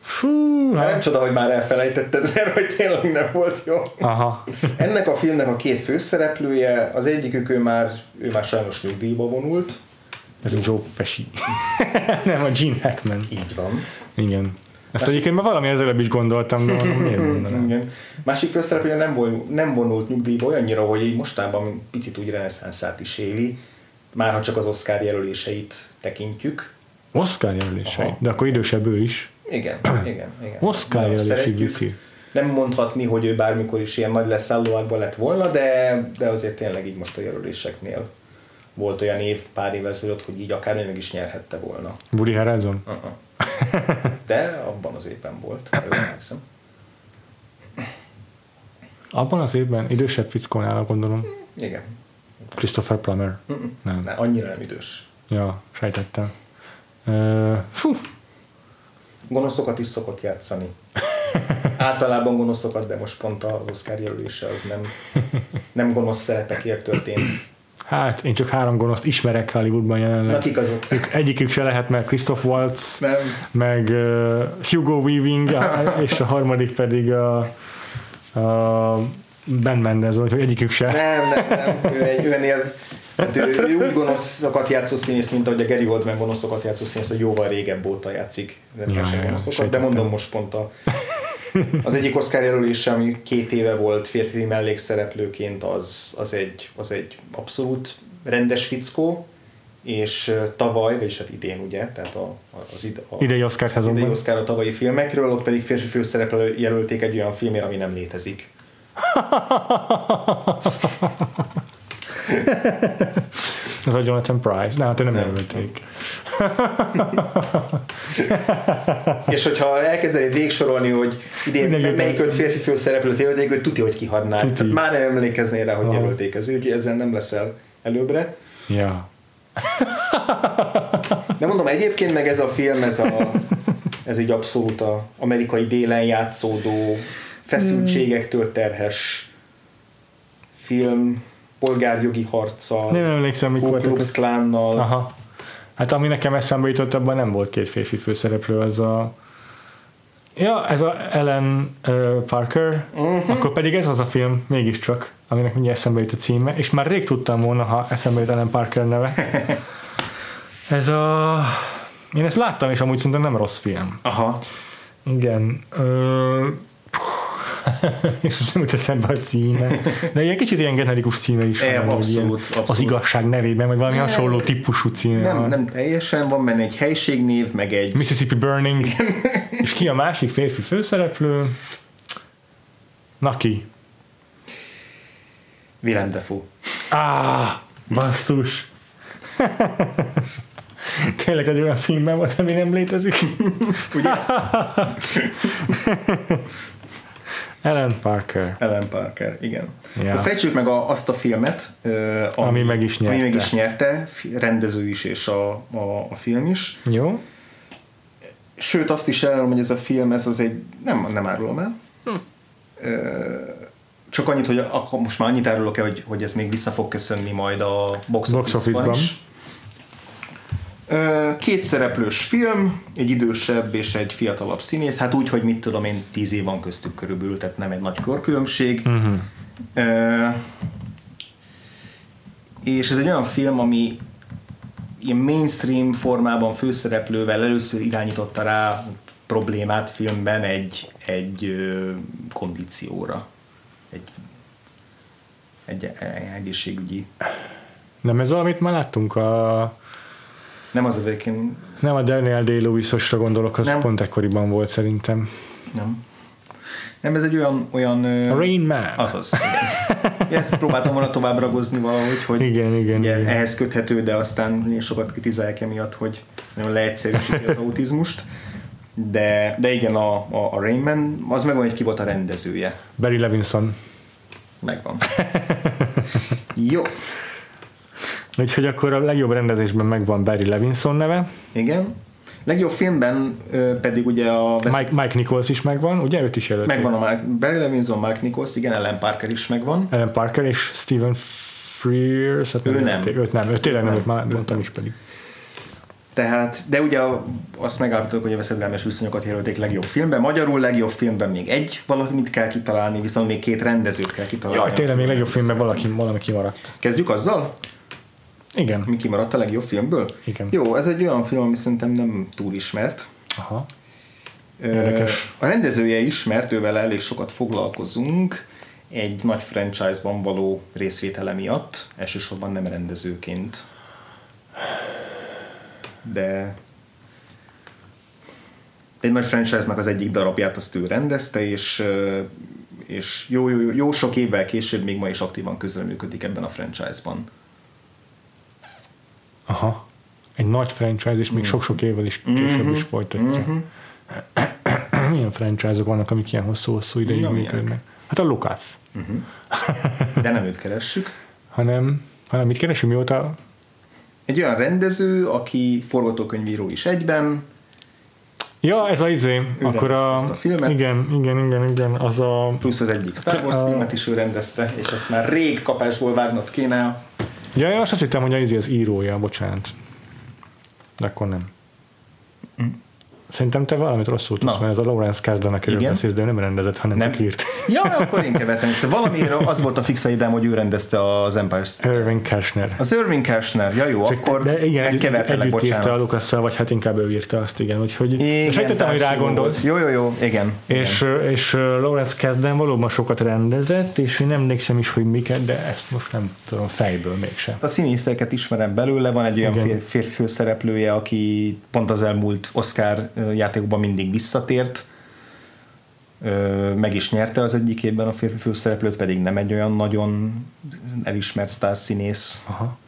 Fú,
Hát nem csoda, hogy már elfelejtetted, mert hogy tényleg nem volt jó.
Aha.
Ennek a filmnek a két főszereplője, az egyikük ő már, ő már sajnos nyugdíjba vonult.
Ez a Joe Pesci. nem, a Gene Hackman.
Így van.
Igen. Ezt egyébként már valami ezelőbb is gondoltam, de miért mondanám.
Igen. Másik főszereplője nem, vol, nem vonult nyugdíjba olyannyira, hogy így mostában picit úgy reneszánszát is éli, már ha csak az Oscar jelöléseit tekintjük.
Oscar jelölései.
Aha.
De akkor idősebb ő is.
Igen, igen, igen.
Oscar
szeretjük.
viszi.
Nem mondhatni, hogy ő bármikor is ilyen nagy leszállóákban lett volna, de, de azért tényleg így most a jelöléseknél volt olyan év, pár évvel ezelőtt, hogy így akár meg is nyerhette volna.
Woody Harrelson.
Uh-uh. De abban az évben volt, ha jól emlékszem.
Abban az évben idősebb fickónál gondolom.
Igen.
Christopher Plummer. Nem.
Ne, annyira nem idős.
Ja, sejtettem. Uh, fú,
Gonoszokat is szokott játszani. Általában gonoszokat, de most pont az Oscar jelölése az nem, nem gonosz szerepekért történt.
hát én csak három gonoszt ismerek Hollywoodban
Na
jelenleg.
kik azok?
Ők Egyikük se lehet, mert Christoph Waltz,
Nem.
meg uh, Hugo Weaving, és a harmadik pedig a, a Ben Mendez, hogy egyikük se.
Nem, nem, nem. Ő, ő ennél hát ő, ő, úgy gonoszokat játszó színész, mint ahogy a Gary Oldman gonoszokat játszó színész, hogy jóval régebb óta játszik rendszeresen gonoszokat, de mondom most pont a, az egyik Oscar jelölése, ami két éve volt férfi mellékszereplőként, az, az, egy, az egy abszolút rendes fickó, és tavaly, vagyis hát idén ugye, tehát a, az, id, a,
Idei Oscar
az idei
szezonban.
Oscar a tavalyi filmekről, ott pedig férfi főszereplő jelölték egy olyan filmért, ami nem létezik.
Ez a Jonathan Price. Na, hát ő nem
Nem.
jelölték.
És hogyha elkezdenéd végsorolni, hogy idén
Mindenki
melyik öt férfi főszereplőt jelölték, hogy tuti, hogy kihadnák.
Tuti.
Tehát már nem emlékeznél rá, hogy
Aha.
jelölték ezért, úgyhogy ezzel nem leszel előbbre.
Ja.
De mondom, egyébként meg ez a film, ez, a, ez egy abszolút a amerikai délen játszódó feszültségektől terhes film, polgárjogi harccal,
Nem emlékszem, mik voltak.
Klánnal.
Aha. Hát ami nekem eszembe jutott, abban nem volt két férfi főszereplő, az a Ja, ez a Ellen uh, Parker, uh-huh. akkor pedig ez az a film, mégiscsak, aminek mindjárt eszembe jut a címe, és már rég tudtam volna, ha eszembe jut Ellen Parker neve. ez a... Én ezt láttam, és amúgy szerintem nem rossz film.
Aha.
Igen. Ö... és most nem jut eszembe a címe. De ilyen kicsit ilyen generikus címe is van.
abszolút,
ilyen Az
abszolút.
igazság nevében, vagy valami hasonló típusú címe
Nem,
van.
nem teljesen, van benne egy helységnév, meg egy
Mississippi Burning. és ki a másik férfi főszereplő? Naki.
Willem Dafoe.
Ah, basszus. Tényleg egy olyan filmben volt, ami nem létezik.
Ugye?
Ellen Parker.
Ellen Parker, igen.
Ja.
Fejtsük meg a, azt a filmet, ami,
Ami meg is
Ami meg
nyerte.
is nyerte, rendező is és a, a, a film is.
Jó?
Sőt, azt is elárulom, hogy ez a film, ez az egy, nem, nem árulom el.
Hm.
Csak annyit, hogy akkor most már annyit árulok el, hogy, hogy ez még vissza fog köszönni majd a box,
Box
office-ban. is. Két szereplős film, egy idősebb és egy fiatalabb színész, hát úgy, hogy mit tudom én, tíz év van köztük körülbelül, tehát nem egy nagy korkülönbség.
Uh-huh.
Ö, és ez egy olyan film, ami ilyen mainstream formában főszereplővel először irányította rá problémát filmben egy, egy ö, kondícióra. Egy, egy egészségügyi.
Nem ez, amit már láttunk a...
Nem az a végén,
Nem a Daniel Day-Lewisosra gondolok, az
Nem.
pont ekkoriban volt szerintem.
nem. Nem, ez egy olyan... olyan
Rain Man.
Azaz, igen. Ezt próbáltam volna tovább ragozni valahogy, hogy
Igen, igen,
ugye,
igen.
ehhez köthető, de aztán sokat kritizálják emiatt, hogy nagyon leegyszerűsíti az autizmust. De, de igen, a, a, a Rain Man, az megvan, hogy ki volt a rendezője.
Barry Levinson.
Megvan. Jó.
Úgyhogy akkor a legjobb rendezésben megvan Barry Levinson neve,
Igen. Legjobb filmben ö, pedig ugye a
Mike, Mike Nichols is megvan, ugye őt is jelölték.
megvan a Mark, Barry Levinson, Mark Nichols, igen, Ellen Parker is megvan.
Ellen Parker és Stephen Frears, hát
Ő nem.
jelölték. Őt nem, őt tényleg nem,
nem.
őt már mondtam is pedig.
Tehát, de ugye azt megállapítottuk, hogy a veszedelmes viszonyokat jelölték legjobb filmben. Magyarul legjobb filmben még egy valamit kell kitalálni, viszont még két rendezőt kell kitalálni.
Jaj, tényleg még legjobb filmben valaki, valami kimaradt.
Kezdjük azzal?
Igen.
Mi kimaradt a legjobb filmből?
Igen.
Jó, ez egy olyan film, ami szerintem nem túl ismert.
Aha. Érdekes.
A rendezője ismert, ővel elég sokat foglalkozunk egy nagy franchise-ban való részvétele miatt, elsősorban nem rendezőként. De egy nagy franchise-nak az egyik darabját azt ő rendezte, és, és jó, jó, jó sok évvel később még ma is aktívan közreműködik ebben a franchise-ban.
Aha. Egy nagy franchise, és még sok-sok évvel is később
Mhm.
is folytatja. Milyen franchise-ok vannak, amik ilyen hosszú-hosszú ideig működnek? Hát a Lucas.
De nem őt keressük.
Hanem, hanem mit keresünk mióta?
Egy olyan rendező, aki forgatókönyvíró is egyben,
Ja, ez a izé. Akkor
rendezte
a,
a filmet.
Igen, igen, igen, igen. Az a...
plusz az egyik Star Wars
A-
filmet is ő rendezte, és azt már rég kapásból vágnod kéne.
Ja, ja, azt hittem, hogy a izé az írója, bocsánat. De akkor nem. Szerintem te valamit rosszul tudsz,
Na.
mert ez a Lawrence Kasdan, akiről
Igen.
beszélsz, de ő nem rendezett, hanem
Nem.
csak írt.
Ja, akkor én kevertem össze. Valamiért az volt a fixa idám, hogy ő rendezte az Empire
Irving Kershner.
Az Irving Kershner, ja jó, akkor
de igen,
megkevertelek,
együtt írta a
bocsánat.
Lukasszal, vagy hát inkább ő írta azt, igen. Úgyhogy
Igen,
sejtettem, hogy rá gondolsz.
Jó, jó, jó, igen.
És, és uh, Lawrence Kasdan valóban sokat rendezett, és én emlékszem is, hogy miket, de ezt most nem tudom fejből mégsem.
A színészeket ismerem belőle, van egy olyan
Igen.
fér, férfi főszereplője, aki pont az elmúlt Oscar játékokban mindig visszatért, meg is nyerte az egyik évben a férfi főszereplőt, pedig nem egy olyan nagyon elismert sztárszínész,
Aha.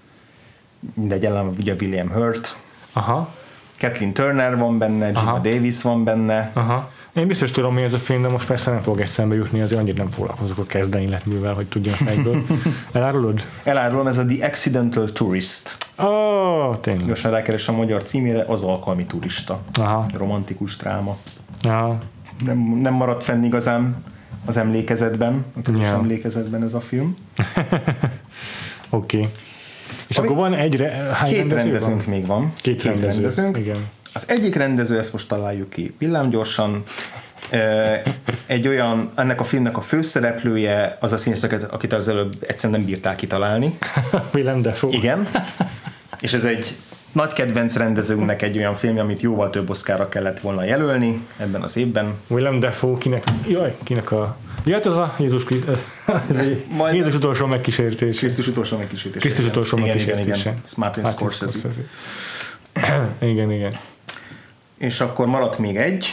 mindegy ellen ugye William Hurt,
Aha.
Kathleen Turner van benne, Gina. Davis van benne,
Aha. Én biztos tudom, mi ez a film, de most persze nem fog eszembe jutni, azért annyit nem foglalkozok a kezdeni életművel, hogy tudjam fejből. Elárulod?
elárulom, ez a The Accidental Tourist.
Ó, oh, tényleg.
Gyorsan rákeres a magyar címére, az alkalmi turista.
Aha.
Romantikus dráma.
Aha.
nem, nem maradt fenn igazán az emlékezetben, a
Ja.
emlékezetben ez a film.
Oké. Okay. És
Ami-
akkor van egy... Re- hány
Két
rendező
rendezőnk
van?
még van.
Két, rendező.
rendezőnk.
Igen.
Az egyik rendező, ezt most találjuk ki villámgyorsan, egy olyan, ennek a filmnek a főszereplője az a színész, akit az előbb egyszerűen nem bírták kitalálni.
Willem Dafoe.
Igen. És ez egy nagy kedvenc rendezőnknek egy olyan film, amit jóval több oszkára kellett volna jelölni ebben az évben.
Willem Dafoe, kinek... Jaj, kinek a... Ja, hát az a Jézus, Krisztus,
Majd-
Jézus utolsó megkísértés.
Krisztus utolsó megkísértése.
Krisztus utolsó
igen, igen, igen. Ez Martin. Scorsese.
igen, igen.
És akkor maradt még egy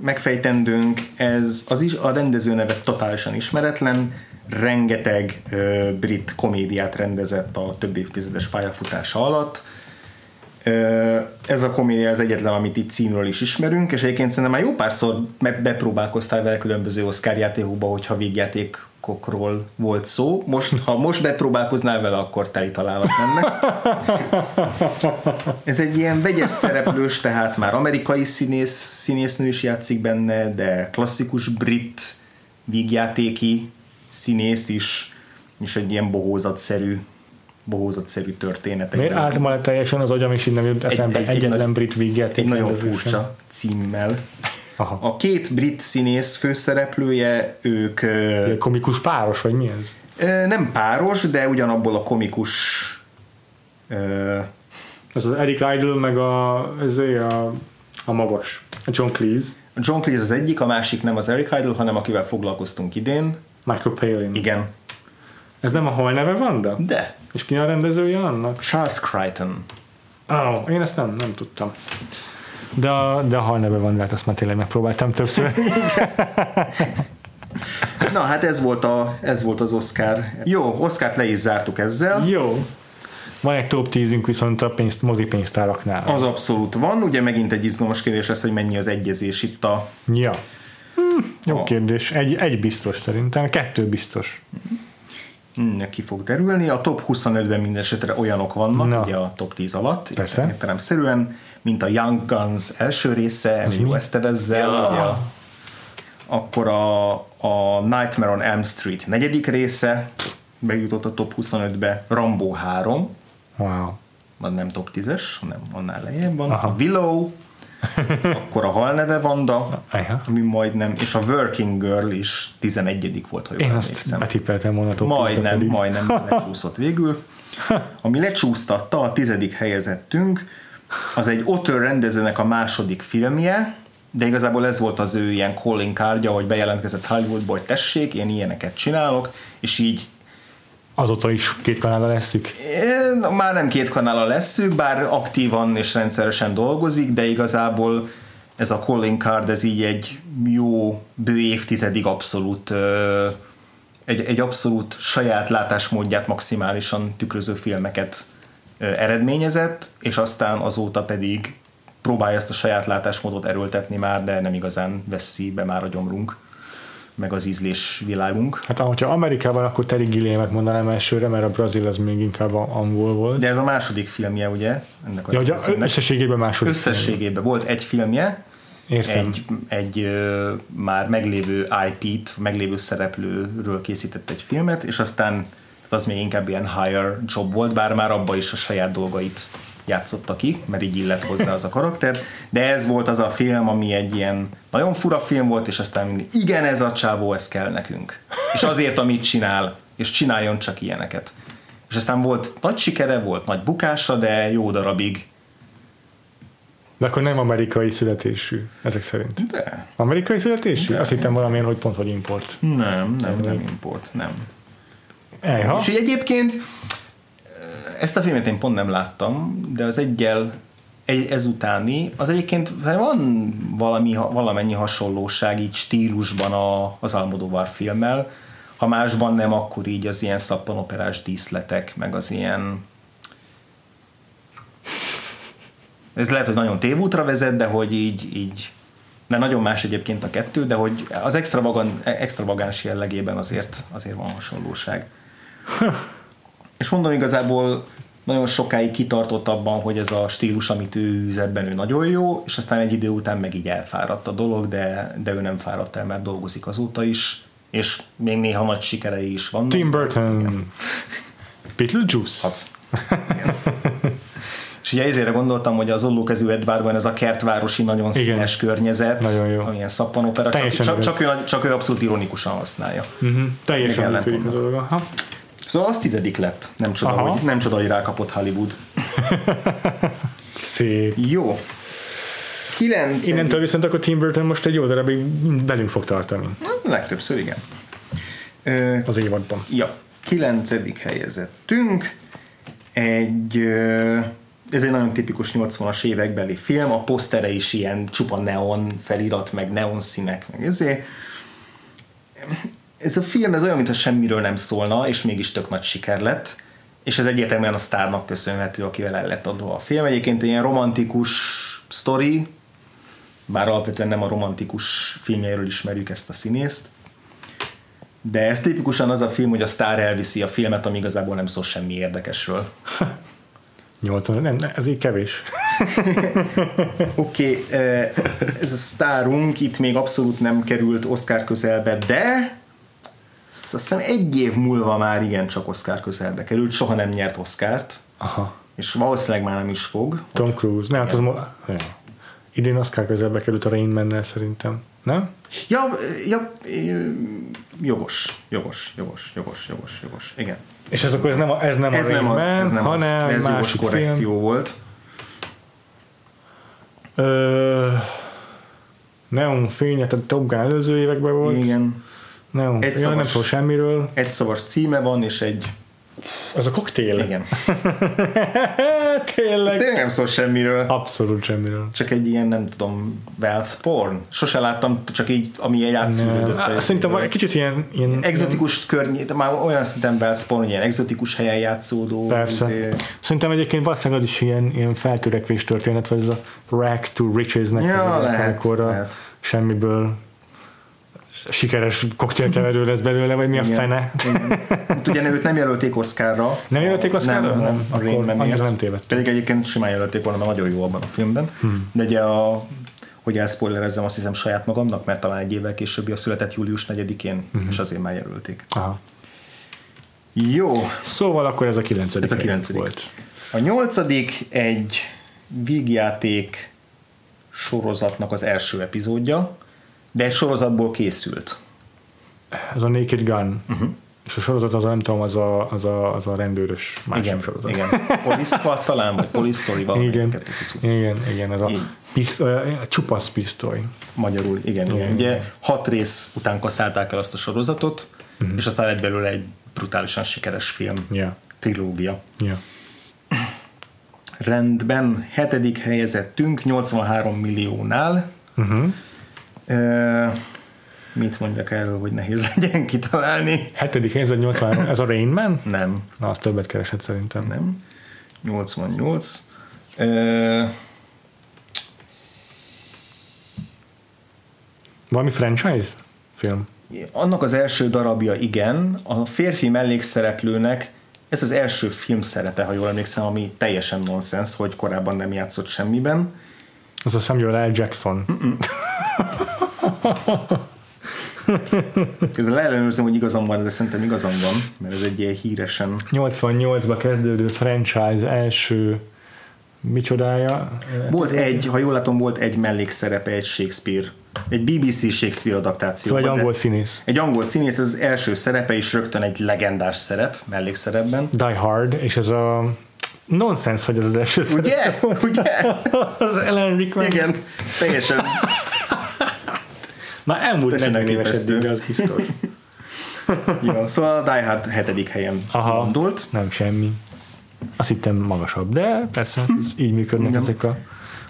megfejtendőnk, ez az is, a rendező neve totálisan ismeretlen, rengeteg ö, brit komédiát rendezett a több évtizedes pályafutása alatt. Ez a komédia az egyetlen, amit itt címről is ismerünk, és egyébként szerintem már jó párszor bepróbálkoztál vele különböző Oscar játékokba, hogyha végjátékokról volt szó. Most, ha most bepróbálkoznál vele, akkor teli találat lenne. Ez egy ilyen vegyes szereplős, tehát már amerikai színész, színésznő is játszik benne, de klasszikus brit vígjátéki színész is, és egy ilyen bohózatszerű, bohózatszerű történet.
Miért állt már teljesen az agyam, és így nem jut eszembe
egy- egy
egyetlen
nagy-
brit vígjáték
egy nagyon furcsa címmel.
Aha.
A két brit színész főszereplője, ők
Ilyen komikus páros, vagy mi ez?
nem páros, de ugyanabból a komikus
Ez az Eric Idle, meg a, ez a, a magas. A John Cleese,
a John Cleese az egyik, a másik nem az Eric Idle, hanem akivel foglalkoztunk idén.
Michael Palin.
Igen.
Ez nem a hol neve van, de? És ki a rendezője annak?
Charles Crichton.
Ó, oh, én ezt nem, nem tudtam. De a, de a hal neve van, hát azt már tényleg megpróbáltam többször.
Na hát ez volt, a, ez volt az Oscar. Jó, Oscárt le is zártuk ezzel.
Jó. Van egy top 10 viszont a pénzt, mozi pénztáraknál.
Az abszolút van. Ugye megint egy izgalmas kérdés lesz, hogy mennyi az egyezés itt a...
Ja. Hm, jó
A-
kérdés. Egy, egy biztos szerintem, kettő biztos.
Mm, ki fog derülni. A top 25-ben minden esetre olyanok vannak,
Na.
ugye a top 10 alatt, értelemszerűen, mint a Young Guns első része, Emilio
mi?
Estevezzel, ugye a, akkor a, a Nightmare on Elm Street negyedik része, bejutott a top 25-be, Rambo 3,
Wow.
nem top 10-es, hanem annál lejjebb van,
Aha.
a Willow, akkor a Halneve Vanda, ami majdnem, és a Working Girl is 11 volt, ha jól
Én azt
emlékszem.
betippeltem volna a top 10-be
Majdnem,
pedig.
majdnem lecsúszott végül. Ami lecsúsztatta a tizedik helyezettünk, az egy Otter rendezőnek a második filmje, de igazából ez volt az ő ilyen calling cardja, hogy bejelentkezett Hollywoodba, hogy tessék, én ilyeneket csinálok, és így
Azóta is két kanála leszük.
már nem két kanála leszük, bár aktívan és rendszeresen dolgozik, de igazából ez a calling card, ez így egy jó bő évtizedig abszolút egy, egy abszolút saját látásmódját maximálisan tükröző filmeket eredményezett, és aztán azóta pedig próbálja ezt a saját látásmódot erőltetni már, de nem igazán veszi be már a gyomrunk, meg az ízlés világunk.
Hát hogyha Amerikában, akkor Terry Gilliamet mondanám elsőre, mert a Brazil az még inkább angol volt.
De ez a második filmje, ugye? Ennek a
ja,
rendezőnek.
összességében második.
összességében volt egy filmje,
Értem.
egy, egy ö, már meglévő IP-t, meglévő szereplőről készített egy filmet, és aztán az még inkább ilyen higher job volt, bár már abba is a saját dolgait játszotta ki, mert így illett hozzá az a karakter, de ez volt az a film, ami egy ilyen nagyon fura film volt, és aztán mindig, igen, ez a csávó, ez kell nekünk. És azért, amit csinál, és csináljon csak ilyeneket. És aztán volt nagy sikere, volt nagy bukása, de jó darabig.
De akkor nem amerikai születésű, ezek szerint.
De
Amerikai születésű? Azt hittem valamilyen, hogy pont, hogy import.
nem, nem, nem import, nem.
Ejha.
És így egyébként ezt a filmet én pont nem láttam, de az egyel egy, ezutáni, az egyébként van valami, valamennyi hasonlóság így stílusban a, az Almodovar filmmel, ha másban nem, akkor így az ilyen szappanoperás díszletek, meg az ilyen ez lehet, hogy nagyon tévútra vezet, de hogy így, így de nagyon más egyébként a kettő, de hogy az extravagan, extravagáns jellegében azért, azért van hasonlóság. És mondom, igazából nagyon sokáig kitartott abban, hogy ez a stílus, amit ő űz, ebben ő nagyon jó, és aztán egy idő után meg így elfáradt a dolog, de, de ő nem fáradt el, mert dolgozik azóta is, és még néha nagy sikerei is vannak.
Tim Burton. Beetlejuice.
Az. Igen. És ugye ezért gondoltam, hogy az ollókezű Edvardban ez a kertvárosi, nagyon
Igen.
színes környezet,
Nagyon jó.
amilyen szappanopera, csak,
Teljesen
csak, csak, ő, csak ő abszolút ironikusan használja.
Uh-huh. Teljesen működik a dolog. Aha.
Szóval az tizedik lett. Nem csoda,
Aha.
hogy, nem csoda, hogy rákapott Hollywood.
Szép.
Jó. Kilenc.
Innentől viszont akkor Tim Burton most egy jó darabig velünk fog tartani
Legtöbbször igen. Ö,
az évadban.
Ja, kilencedik helyezettünk. Egy, ö, ez egy nagyon tipikus 80-as évekbeli film, a posztere is ilyen csupa neon felirat, meg neon színek, meg ezért. Ez a film ez olyan, mintha semmiről nem szólna, és mégis tök nagy siker lett, és ez egyértelműen a sztárnak köszönhető, akivel el lett adva a film. Egyébként egy ilyen romantikus sztori, bár alapvetően nem a romantikus filmjeiről ismerjük ezt a színészt, de ez tipikusan az a film, hogy a sztár elviszi a filmet, ami igazából nem szól semmi érdekesről.
80, nem, nem, ez így kevés.
Oké, okay, ez a sztárunk itt még abszolút nem került Oscar közelbe, de azt hiszem egy év múlva már igen csak Oscar közelbe került, soha nem nyert Oscárt,
Aha.
és valószínűleg már nem is fog.
Tom Cruise. Nem, hát az mo- ja. Idén Oscar közelbe került a Rain man szerintem. Nem?
Ja, ja, jogos, jogos, jogos, jogos, jogos, jogos, igen.
És ez akkor ez nem a, ez nem
Ez
a Rain
nem az,
Man,
ez nem az,
hanem
de ez jogos korrekció
film.
volt.
Ö, Neon fény, tehát Top Gun előző években volt.
Igen.
Neon,
Egy
ja, nem
szavas.
szól semmiről.
Egy szavas címe van, és egy...
Az a koktél.
Igen. Ez
Tényleg.
tényleg nem szól semmiről.
Abszolút semmiről.
Csak egy ilyen, nem tudom, wealth porn. Sose láttam, csak így, ami egy átszűrődött.
Nem. Szerintem egy kicsit ilyen, ilyen
Exotikus környét, már olyan szinten wealth porn, ilyen exotikus helyen játszódó.
Persze.
izé-
Szerintem egyébként valószínűleg az is ilyen, ilyen feltörekvés történet, vagy ez a rags to riches-nek
Ja, lehet,
amikor
lehet.
semmiből sikeres koktélkeverő lesz belőle, vagy mi a
Igen.
fene.
Igen. Hát ugye őt nem jelölték Oscarra.
Nem jelölték Oscarra?
Nem,
Nem,
nem a Rain
nem tévedtem.
Pedig egyébként simán jelölték volna, mert nagyon jó abban a filmben. Hmm. De ugye a hogy elspoilerezzem azt hiszem saját magamnak, mert talán egy évvel későbbi a született július 4-én,
Mhm.
és azért már jelölték.
Aha.
Jó,
Szóval akkor ez a kilencedik,
Ez a kilencedik.
volt.
A nyolcadik egy vígjáték sorozatnak az első epizódja, de egy sorozatból készült.
Ez a Naked Gun. Uh-huh. És a sorozat az nem tudom, az a, az a, az a rendőrös másik
Igen,
sorozat.
igen. Squad talán, vagy valamelyik
Igen, igen, igen, ez a, piszt, a csupasz pisztoly.
Magyarul, igen, igen.
Igen.
Ugye hat rész után kaszálták el azt a sorozatot, uh-huh. és aztán lett belőle egy brutálisan sikeres film,
Ja,
trilógia.
ja.
Rendben, hetedik helyezettünk, 83 milliónál.
Uh-huh.
Mit mondjak erről, hogy nehéz legyen kitalálni?
Hetedik helyzet 83, ez a Rain Man?
Nem,
Na, az többet keresett szerintem.
nem. 88. E,
Valami franchise film?
annak az első darabja igen, a férfi mellékszereplőnek ez az első film szerepe, ha jól emlékszem, ami teljesen nonsens, hogy korábban nem játszott semmiben.
Az a Samuel L. Jackson.
Közben leellenőrzöm, hogy igazam van, de szerintem igazam van, mert ez egy ilyen híresen
88-ba kezdődő franchise első micsodája?
Volt egy, ha jól látom, volt egy mellékszerepe, egy Shakespeare, egy BBC Shakespeare adaptáció.
Vagy angol színész.
Egy angol színész, ez az első szerepe, és rögtön egy legendás szerep, mellékszerepben.
Die Hard, és ez a nonsens, hogy ez az első
Ugye?
szerep.
Ugye?
az Ellen Rickman.
Igen, teljesen.
Már elmúlt 40 éves eddig, az biztos.
Jó, szóval a Die Hard hetedik helyen
Aha.
landolt.
Nem semmi. Azt hittem magasabb, de persze ez így működnek
Igen.
ezek a...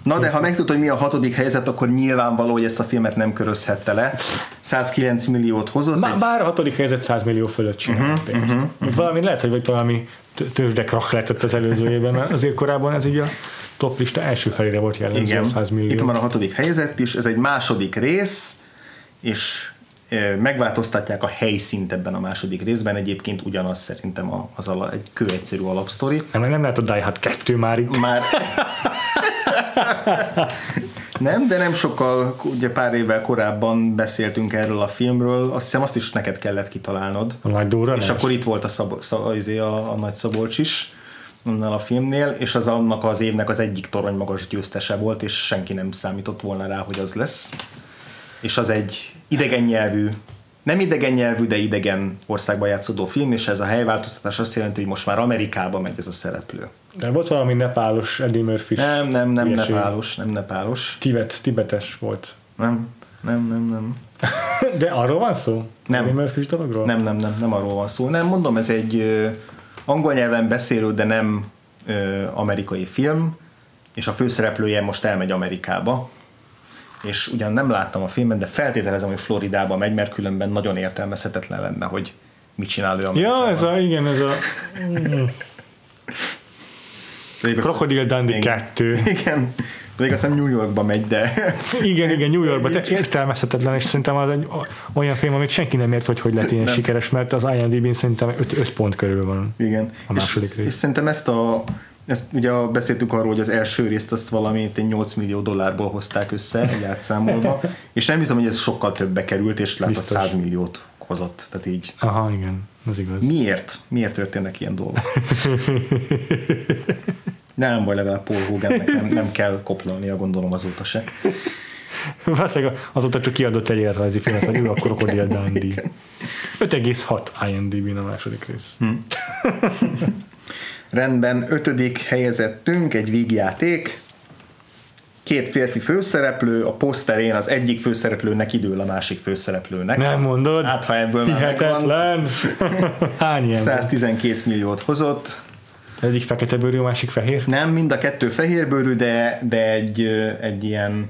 Na de ha megtudod, hogy mi a hatodik helyzet, akkor nyilvánvaló, hogy ezt a filmet nem körözhette le. 109 milliót hozott.
Má,
egy-
bár a hatodik helyzet 100 millió fölött csinált uh-huh, pénzt. Uh-huh. Valami lehet, hogy vagy valami t- tőzsdekrach lehetett az előző évben, mert azért korábban ez így a top lista első felére volt jellemző
Igen,
a 100 millió.
itt van a hatodik helyzet is, ez egy második rész, és megváltoztatják a helyszínt ebben a második részben, egyébként ugyanaz szerintem az ala, egy kőegyszerű alapsztori.
Nem, nem lehet a Die Hard 2 már itt.
Már nem, de nem sokkal, ugye pár évvel korábban beszéltünk erről a filmről, azt hiszem azt is neked kellett kitalálnod.
A nagy
És akkor itt volt a, Szabo, szab, izé a, a Nagy Szabolcs is annál a filmnél, és az annak az évnek az egyik torony magas győztese volt, és senki nem számított volna rá, hogy az lesz. És az egy idegen nyelvű, nem idegen nyelvű, de idegen országban játszódó film, és ez a helyváltoztatás azt jelenti, hogy most már Amerikába megy ez a szereplő.
De volt valami nepálos Eddie murphy
Nem, nem, nem
Hülyeség.
nepálos, nem nepálos.
Tibet, tibetes volt.
Nem, nem, nem, nem.
De arról van szó?
Nem.
Eddie murphy dologról?
Nem, nem, nem, nem arról van szó. Nem, mondom, ez egy angol nyelven beszélő, de nem ö, amerikai film, és a főszereplője most elmegy Amerikába, és ugyan nem láttam a filmet, de feltételezem, hogy Floridába megy, mert különben nagyon értelmezhetetlen lenne, hogy mit csinál ő
Ja, ez a, igen, ez a
azt-
Crocodile Dundee
Igen.
2.
Igen, pedig azt hiszem New Yorkba megy, de
Igen, igen, New Yorkban, de értelmezhetetlen, és szerintem az egy olyan film, amit senki nem ért, hogy hogy lett ilyen
Nem.
sikeres, mert az IMDb-n szerintem 5 pont körül van.
Igen.
A második
és,
rész.
és szerintem ezt a ezt ugye beszéltünk arról, hogy az első részt azt valamit egy 8 millió dollárból hozták össze, egy átszámolva, és nem hiszem, hogy ez sokkal többe került, és lehet,
Biztos.
100 milliót hozott. Tehát így
Aha, igen, az igaz.
miért? Miért történnek ilyen dolgok? Nem baj, legalább Paul Hogannek nem, nem kell koplalnia, gondolom azóta se.
Valószínűleg azóta csak kiadott egy életrajzi filmet, hogy ő a Crocodile Dundee. 5,6 IMDb-n a második rész.
Hm. Rendben, ötödik helyezettünk, egy vígjáték, két férfi főszereplő, a poszterén az egyik főszereplőnek idől a másik főszereplőnek.
Nem mondod?
Hát, ha ebből már megvan.
Hány ilyen?
112 milliót hozott.
Egyik fekete bőrű, a másik fehér?
Nem, mind a kettő fehérbőrű, de, de egy, egy ilyen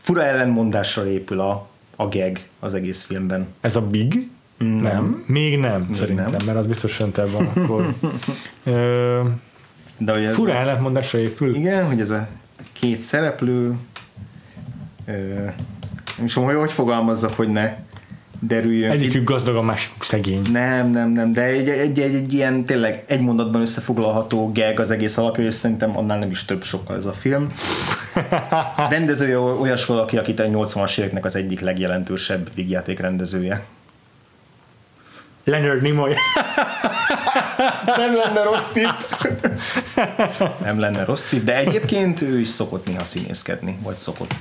fura ellenmondásra épül a, a gag az egész filmben.
Ez a Big? Nem. Még nem, Még szerintem,
nem.
mert az biztos föntebb van akkor. Ö,
De hogy ez
fura ellentmondásra épül.
Igen, hogy ez a két szereplő ö, És hogy, hogy fogalmazzak, hogy ne derüljön.
Egyikük gazdag, a másik szegény.
Nem, nem, nem, de egy, egy, egy, egy ilyen tényleg egy mondatban összefoglalható gag az egész alapja, és szerintem annál nem is több sokkal ez a film. Rendezője olyas valaki, akit a 80-as éveknek az egyik legjelentősebb vígjáték rendezője.
Leonard Nimoy.
Nem lenne rossz tipp. Nem lenne rossz tipp, de egyébként ő is szokott néha színészkedni, vagy szokott,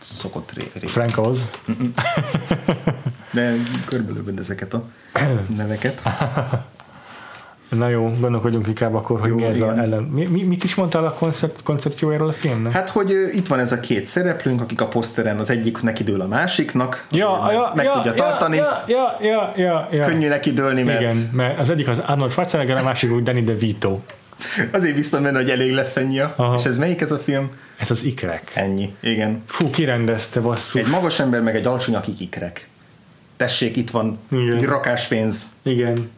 szokott ré, ré.
Frank Oz.
De körülbelül ezeket a neveket.
Na jó, gondolkodjunk inkább akkor, hogy
Jó,
mi ez
igen.
a ellen. Mi, mi, mit is mondtál a koncept, koncepciójáról a filmnek?
Hát, hogy ö, itt van ez a két szereplőnk, akik a poszteren az egyik nekidől a másiknak,
ja, ja,
meg
ja,
tudja
ja,
tartani,
Ja, ja, ja, ja, ja.
könnyű nekidőlni, mert
Igen, mert az egyik az Arnold Schwarzenegger, a másik úgy Danny DeVito.
azért biztos benne, hogy elég lesz ennyi.
Aha.
És ez melyik ez a film?
Ez az ikrek.
Ennyi, igen.
Fú, kirendezte, basszus.
Egy magas ember, meg egy alacsony, akik ikrek. Tessék, itt van
Igen.
egy rakáspénz.
Igen.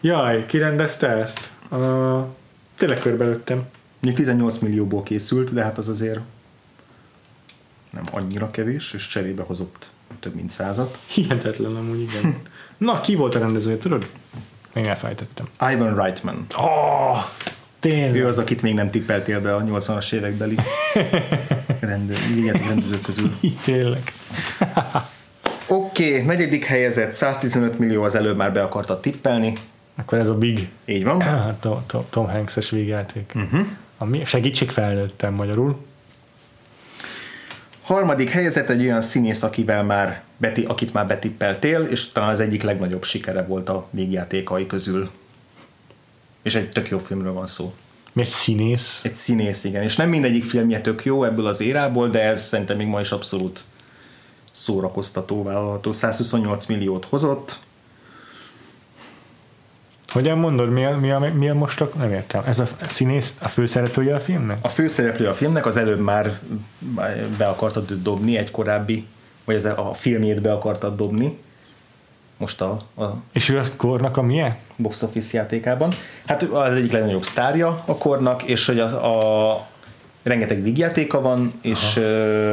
Jaj, kirendezte ezt? Uh, tényleg körbelőttem.
Még 18 millióból készült, de hát az azért nem annyira kevés, és cserébe hozott több mint százat.
Hihetetlen amúgy, igen. Na, ki volt a rendezője, tudod? Még elfejtettem.
Ivan Reitman.
Oh, tényleg.
Ő az, akit még nem tippeltél be a 80-as évekbeli rendő, rendezők közül.
Tényleg.
Oké, okay, negyedik helyezett, 115 millió az előbb már be akarta tippelni.
Akkor ez a Big
Így van.
hát, Tom, Tom, Tom Hanks-es végjáték.
Mhm.
Uh-huh. Ami segítség felnőttem magyarul.
Harmadik helyezett egy olyan színész, akivel már beti, akit már betippeltél, és talán az egyik legnagyobb sikere volt a végjátékai közül. És egy tök jó filmről van szó.
Egy színész.
Egy színész, igen. És nem mindegyik filmje tök jó ebből az érából, de ez szerintem még ma is abszolút szórakoztató vállalható. 128 milliót hozott.
Hogyan mondod, mi a, mi a, mi a most a, nem értem. Ez a színész, a főszereplője a filmnek?
A főszereplő a filmnek az előbb már be akartad dobni, egy korábbi, vagy ez a filmjét be akartad dobni. Most a, a
És ő a kornak a milyen?
box office játékában. Hát az egyik legnagyobb sztárja a kornak, és hogy a, a rengeteg vígjátéka van, és,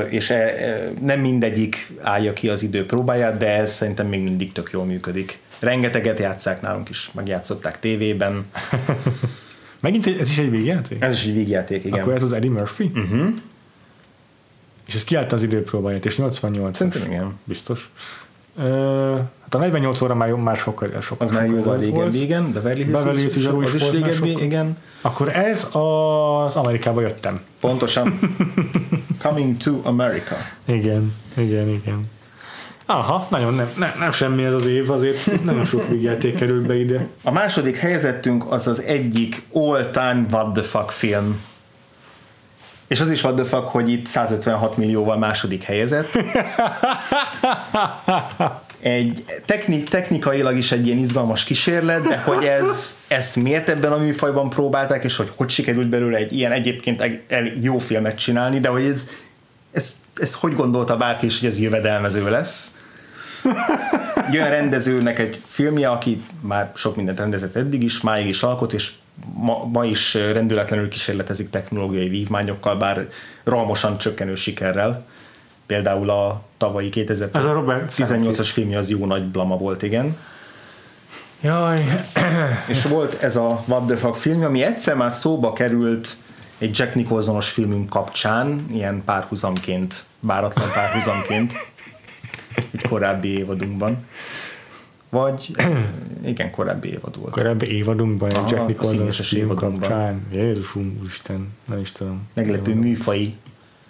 és e, e, nem mindegyik állja ki az idő próbáját, de ez szerintem még mindig tök jól működik. Rengeteget játszák nálunk is, megjátszották tévében.
Megint egy, ez is egy végjáték?
Ez is egy vígjáték, igen.
Akkor ez az Eddie Murphy? Uh-huh. És ez kiállta az időpróbáját, és 88
Szerintem igen.
biztos. Ö, hát a 48 óra már, jó- már sokkal, sokkal
Az már jóval régebbi, igen. Beverly Hills,
Beverly Hills is
az is régebbi, igen.
Akkor ez az Amerikába jöttem.
Pontosan. Coming to America.
Igen, igen, igen. Aha, nagyon nem, nem, nem semmi ez az év, azért nagyon sok vígjáték került be ide.
A második helyezettünk az az egyik all-time what the fuck film. És az is what the fuck, hogy itt 156 millióval második helyezett. Egy technik, technikailag is egy ilyen izgalmas kísérlet, de hogy ez, ezt miért ebben a műfajban próbálták, és hogy hogy sikerült belőle egy ilyen egyébként egy- el- jó filmet csinálni, de hogy ez, ez, ez hogy gondolta bárki is, hogy ez jövedelmező lesz. Egy olyan rendezőnek egy filmje, aki már sok mindent rendezett eddig is, máig is alkot, és ma, ma is rendületlenül kísérletezik technológiai vívmányokkal, bár rohamosan csökkenő sikerrel. Például a tavalyi
Ez a Robert
2018-as
Zemeckis.
filmje az jó nagy blama volt, igen.
Jaj,
És volt ez a What the Fuck film, ami egyszer már szóba került egy Jack Nicholsonos filmünk kapcsán, ilyen párhuzamként, váratlan párhuzamként, egy korábbi évadunkban. Vagy, igen, korábbi évad volt.
korábbi évadunkban, egy Jack
a
Nicholson
színészes
film
évadunkban.
kapcsán. Jézusom, Úristen, nem is tudom.
Meglepő műfai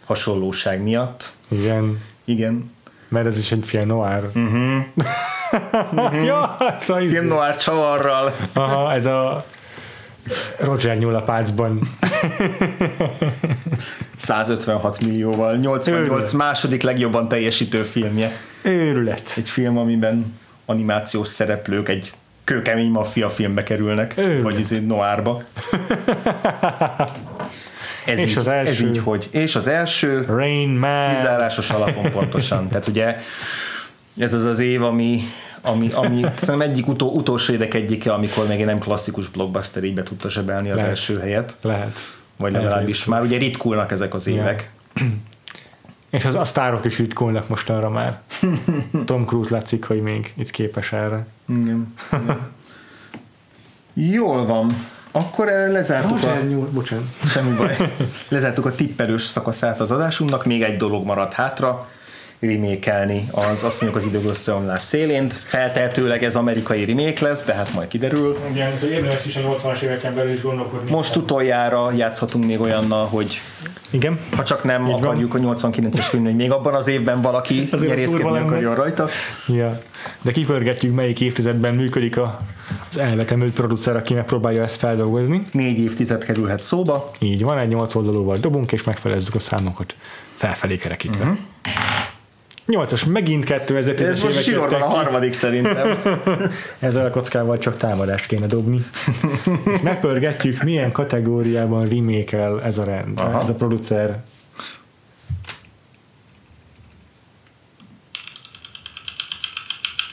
hasonlóság miatt.
Igen,
Igen.
mert ez is egy film noir.
Mhm.
ja, szóval izé.
Film noir csavarral.
Aha, ez a Roger Nyulapácban.
156 millióval, 88
Őrület.
második legjobban teljesítő filmje.
Őrület.
Egy film, amiben animációs szereplők egy kőkemény maffia filmbe kerülnek,
Őrület.
vagy izé noárba. Ez,
És
így,
az első.
ez így, hogy. És az első
Rain Man.
kizárásos alapon pontosan. Tehát ugye ez az az év, ami, ami, ami szerintem egyik utó, utolsó évek egyike, amikor még nem klasszikus blockbuster így be tudta zsebelni az
Lehet.
első helyet.
Lehet.
Vagy
Lehet,
legalábbis már ugye ritkulnak ezek az évek.
És az, a sztárok is ritkulnak mostanra már. Tom Cruise látszik, hogy még itt képes erre.
Igen. Igen. Jól van. Akkor eh, lezártuk a...
nyúl, bocsánat.
Semmi baj. Lezártuk a tippelős szakaszát az adásunknak, még egy dolog maradt hátra, remékelni az asszonyok az idők összeomlás szélén. Feltehetőleg ez amerikai remake lesz, de hát majd kiderül.
Igen, hogy érdemes is a 80-as éveken belül is gondolkodni.
Most utoljára játszhatunk még olyannal, hogy
Igen.
ha csak nem
Így van.
akarjuk a 89-es film, hogy még abban az évben valaki
Azért
nyerészkedni akarjon rajta.
Ja. De kipörgetjük, melyik évtizedben működik a, az elvetemült producer, aki megpróbálja ezt feldolgozni.
Négy évtized kerülhet szóba.
Így van, egy 8 oldalúval dobunk, és megfelezzük a számokat felfelé kerekítve. Uh-huh. 8-as, megint 2010-es
Ez most
jöttek
a harmadik szerintem.
Ezzel a kockával csak támadást kéne dobni. és megpörgetjük, milyen kategóriában remake ez a rend,
Aha.
ez a producer.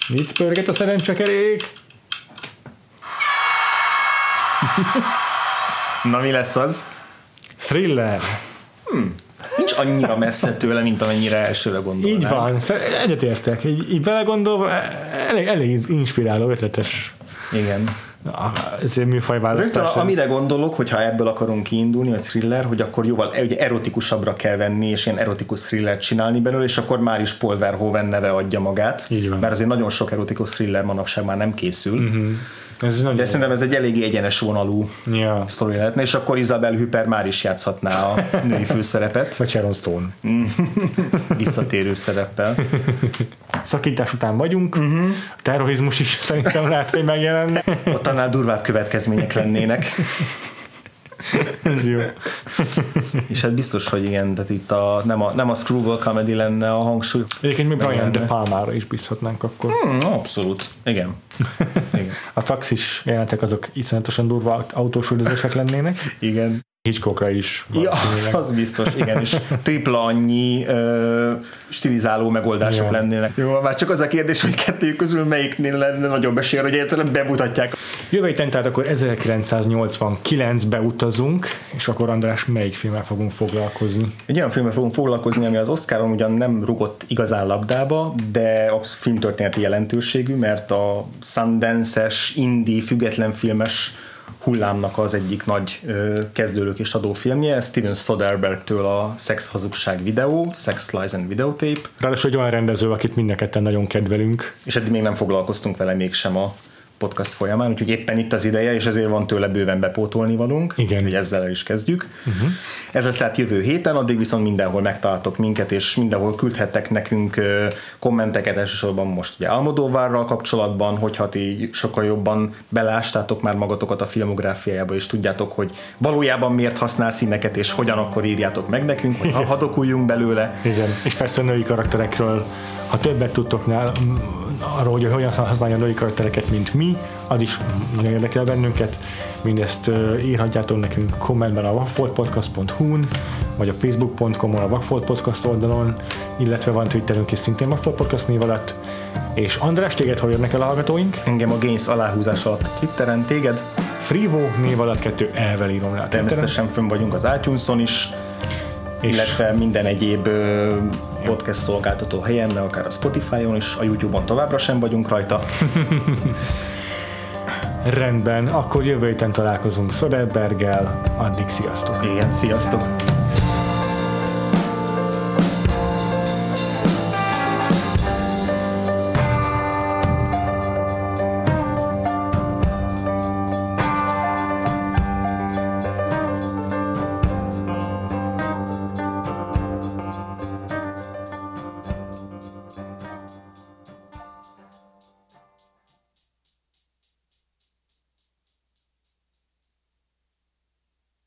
Mit pörget a szerencsekerék?
Na mi lesz az?
Thriller.
Nincs annyira messze tőle, mint amennyire elsőre gondolnám.
Így van, egyetértek. Így, így belegondolva, elég, elég inspiráló, ötletes
Igen.
ez egy
Rögtön,
műfajválasztás.
a- amire gondolok, hogyha ebből akarunk kiindulni, a thriller, hogy akkor jóval ugye erotikusabbra kell venni, és ilyen erotikus thrillert csinálni belőle, és akkor már is Paul Verhoeven neve adja magát.
Így van.
Mert azért nagyon sok erotikus thriller manapság már nem készül. Uh-huh.
Ez nagyon
De szerintem ez egy eléggé egyenes vonalú
ja.
sztori lehetne, és akkor Isabel Hüper már is játszhatná a női főszerepet,
Vagy Sharon Stone.
visszatérő szereppel.
Szakítás után vagyunk, uh-huh. a terrorizmus is szerintem lehet, hogy megjelenne.
Ott annál durvább következmények lennének.
Ez jó.
És hát biztos, hogy igen, tehát itt a, nem, a, nem a screwball comedy lenne a hangsúly.
Egyébként mi Brian
Meglenne.
De Palmára is bízhatnánk akkor.
Hmm, abszolút. Igen. Igen.
A taxis jelentek azok iszonyatosan durva autósüldözések lennének.
Igen.
Hitchcockra is.
Ja, az, az biztos, igen, és tripla annyi ö, stilizáló megoldások
Igen.
lennének. Jó, már csak az a kérdés, hogy kettőjük közül melyiknél lenne nagyobb esély, hogy egyáltalán bemutatják.
Jövő héten tehát akkor 1989-be utazunk, és akkor András melyik filmmel fogunk foglalkozni?
Egy olyan filmmel fogunk foglalkozni, ami az Oscaron ugyan nem rugott igazán labdába, de a filmtörténeti jelentőségű, mert a Sundance-es, indie, független filmes hullámnak az egyik nagy ö, kezdőlőkés adó filmje, Steven Soderbergh-től a Sex Hazugság videó, Sex Lies and Videotape,
Ráadásul egy olyan rendező, akit mind nagyon kedvelünk.
és eddig még nem foglalkoztunk vele mégsem a podcast folyamán, úgyhogy éppen itt az ideje, és ezért van tőle bőven bepótolni valunk,
Igen.
hogy ezzel el is kezdjük. Uh-huh. Ez lesz tehát jövő héten, addig viszont mindenhol megtaláltok minket, és mindenhol küldhettek nekünk kommenteket, elsősorban most ugye Almodóvárral kapcsolatban, hogyha ti sokkal jobban belástátok már magatokat a filmográfiájába, és tudjátok, hogy valójában miért használ színeket, és hogyan akkor írjátok meg nekünk, hogy ha- hadokuljunk belőle.
Igen. És persze a női karakterekről, ha többet tudtok nál, arról, hogy hogyan használja a női karaktereket, mint mi, az is nagyon érdekel bennünket. Mindezt írhatjátok nekünk kommentben a vakfoltpodcast.hu-n, vagy a facebook.com-on a Vakfolt Podcast oldalon, illetve van Twitterünk is szintén Vakfolt Podcast név alatt. És András, téged hol jönnek el a hallgatóink?
Engem a Gains aláhúzás alatt Twitteren, téged,
Frivo név alatt kettő elvel írom rá.
természetesen fönn vagyunk az iTunes-on is,
És-
illetve minden egyéb ö, podcast szolgáltató helyen, de akár a Spotify-on is, a YouTube-on továbbra sem vagyunk rajta.
Rendben, akkor jövő héten találkozunk Soderberggel, addig sziasztok!
Igen, sziasztok!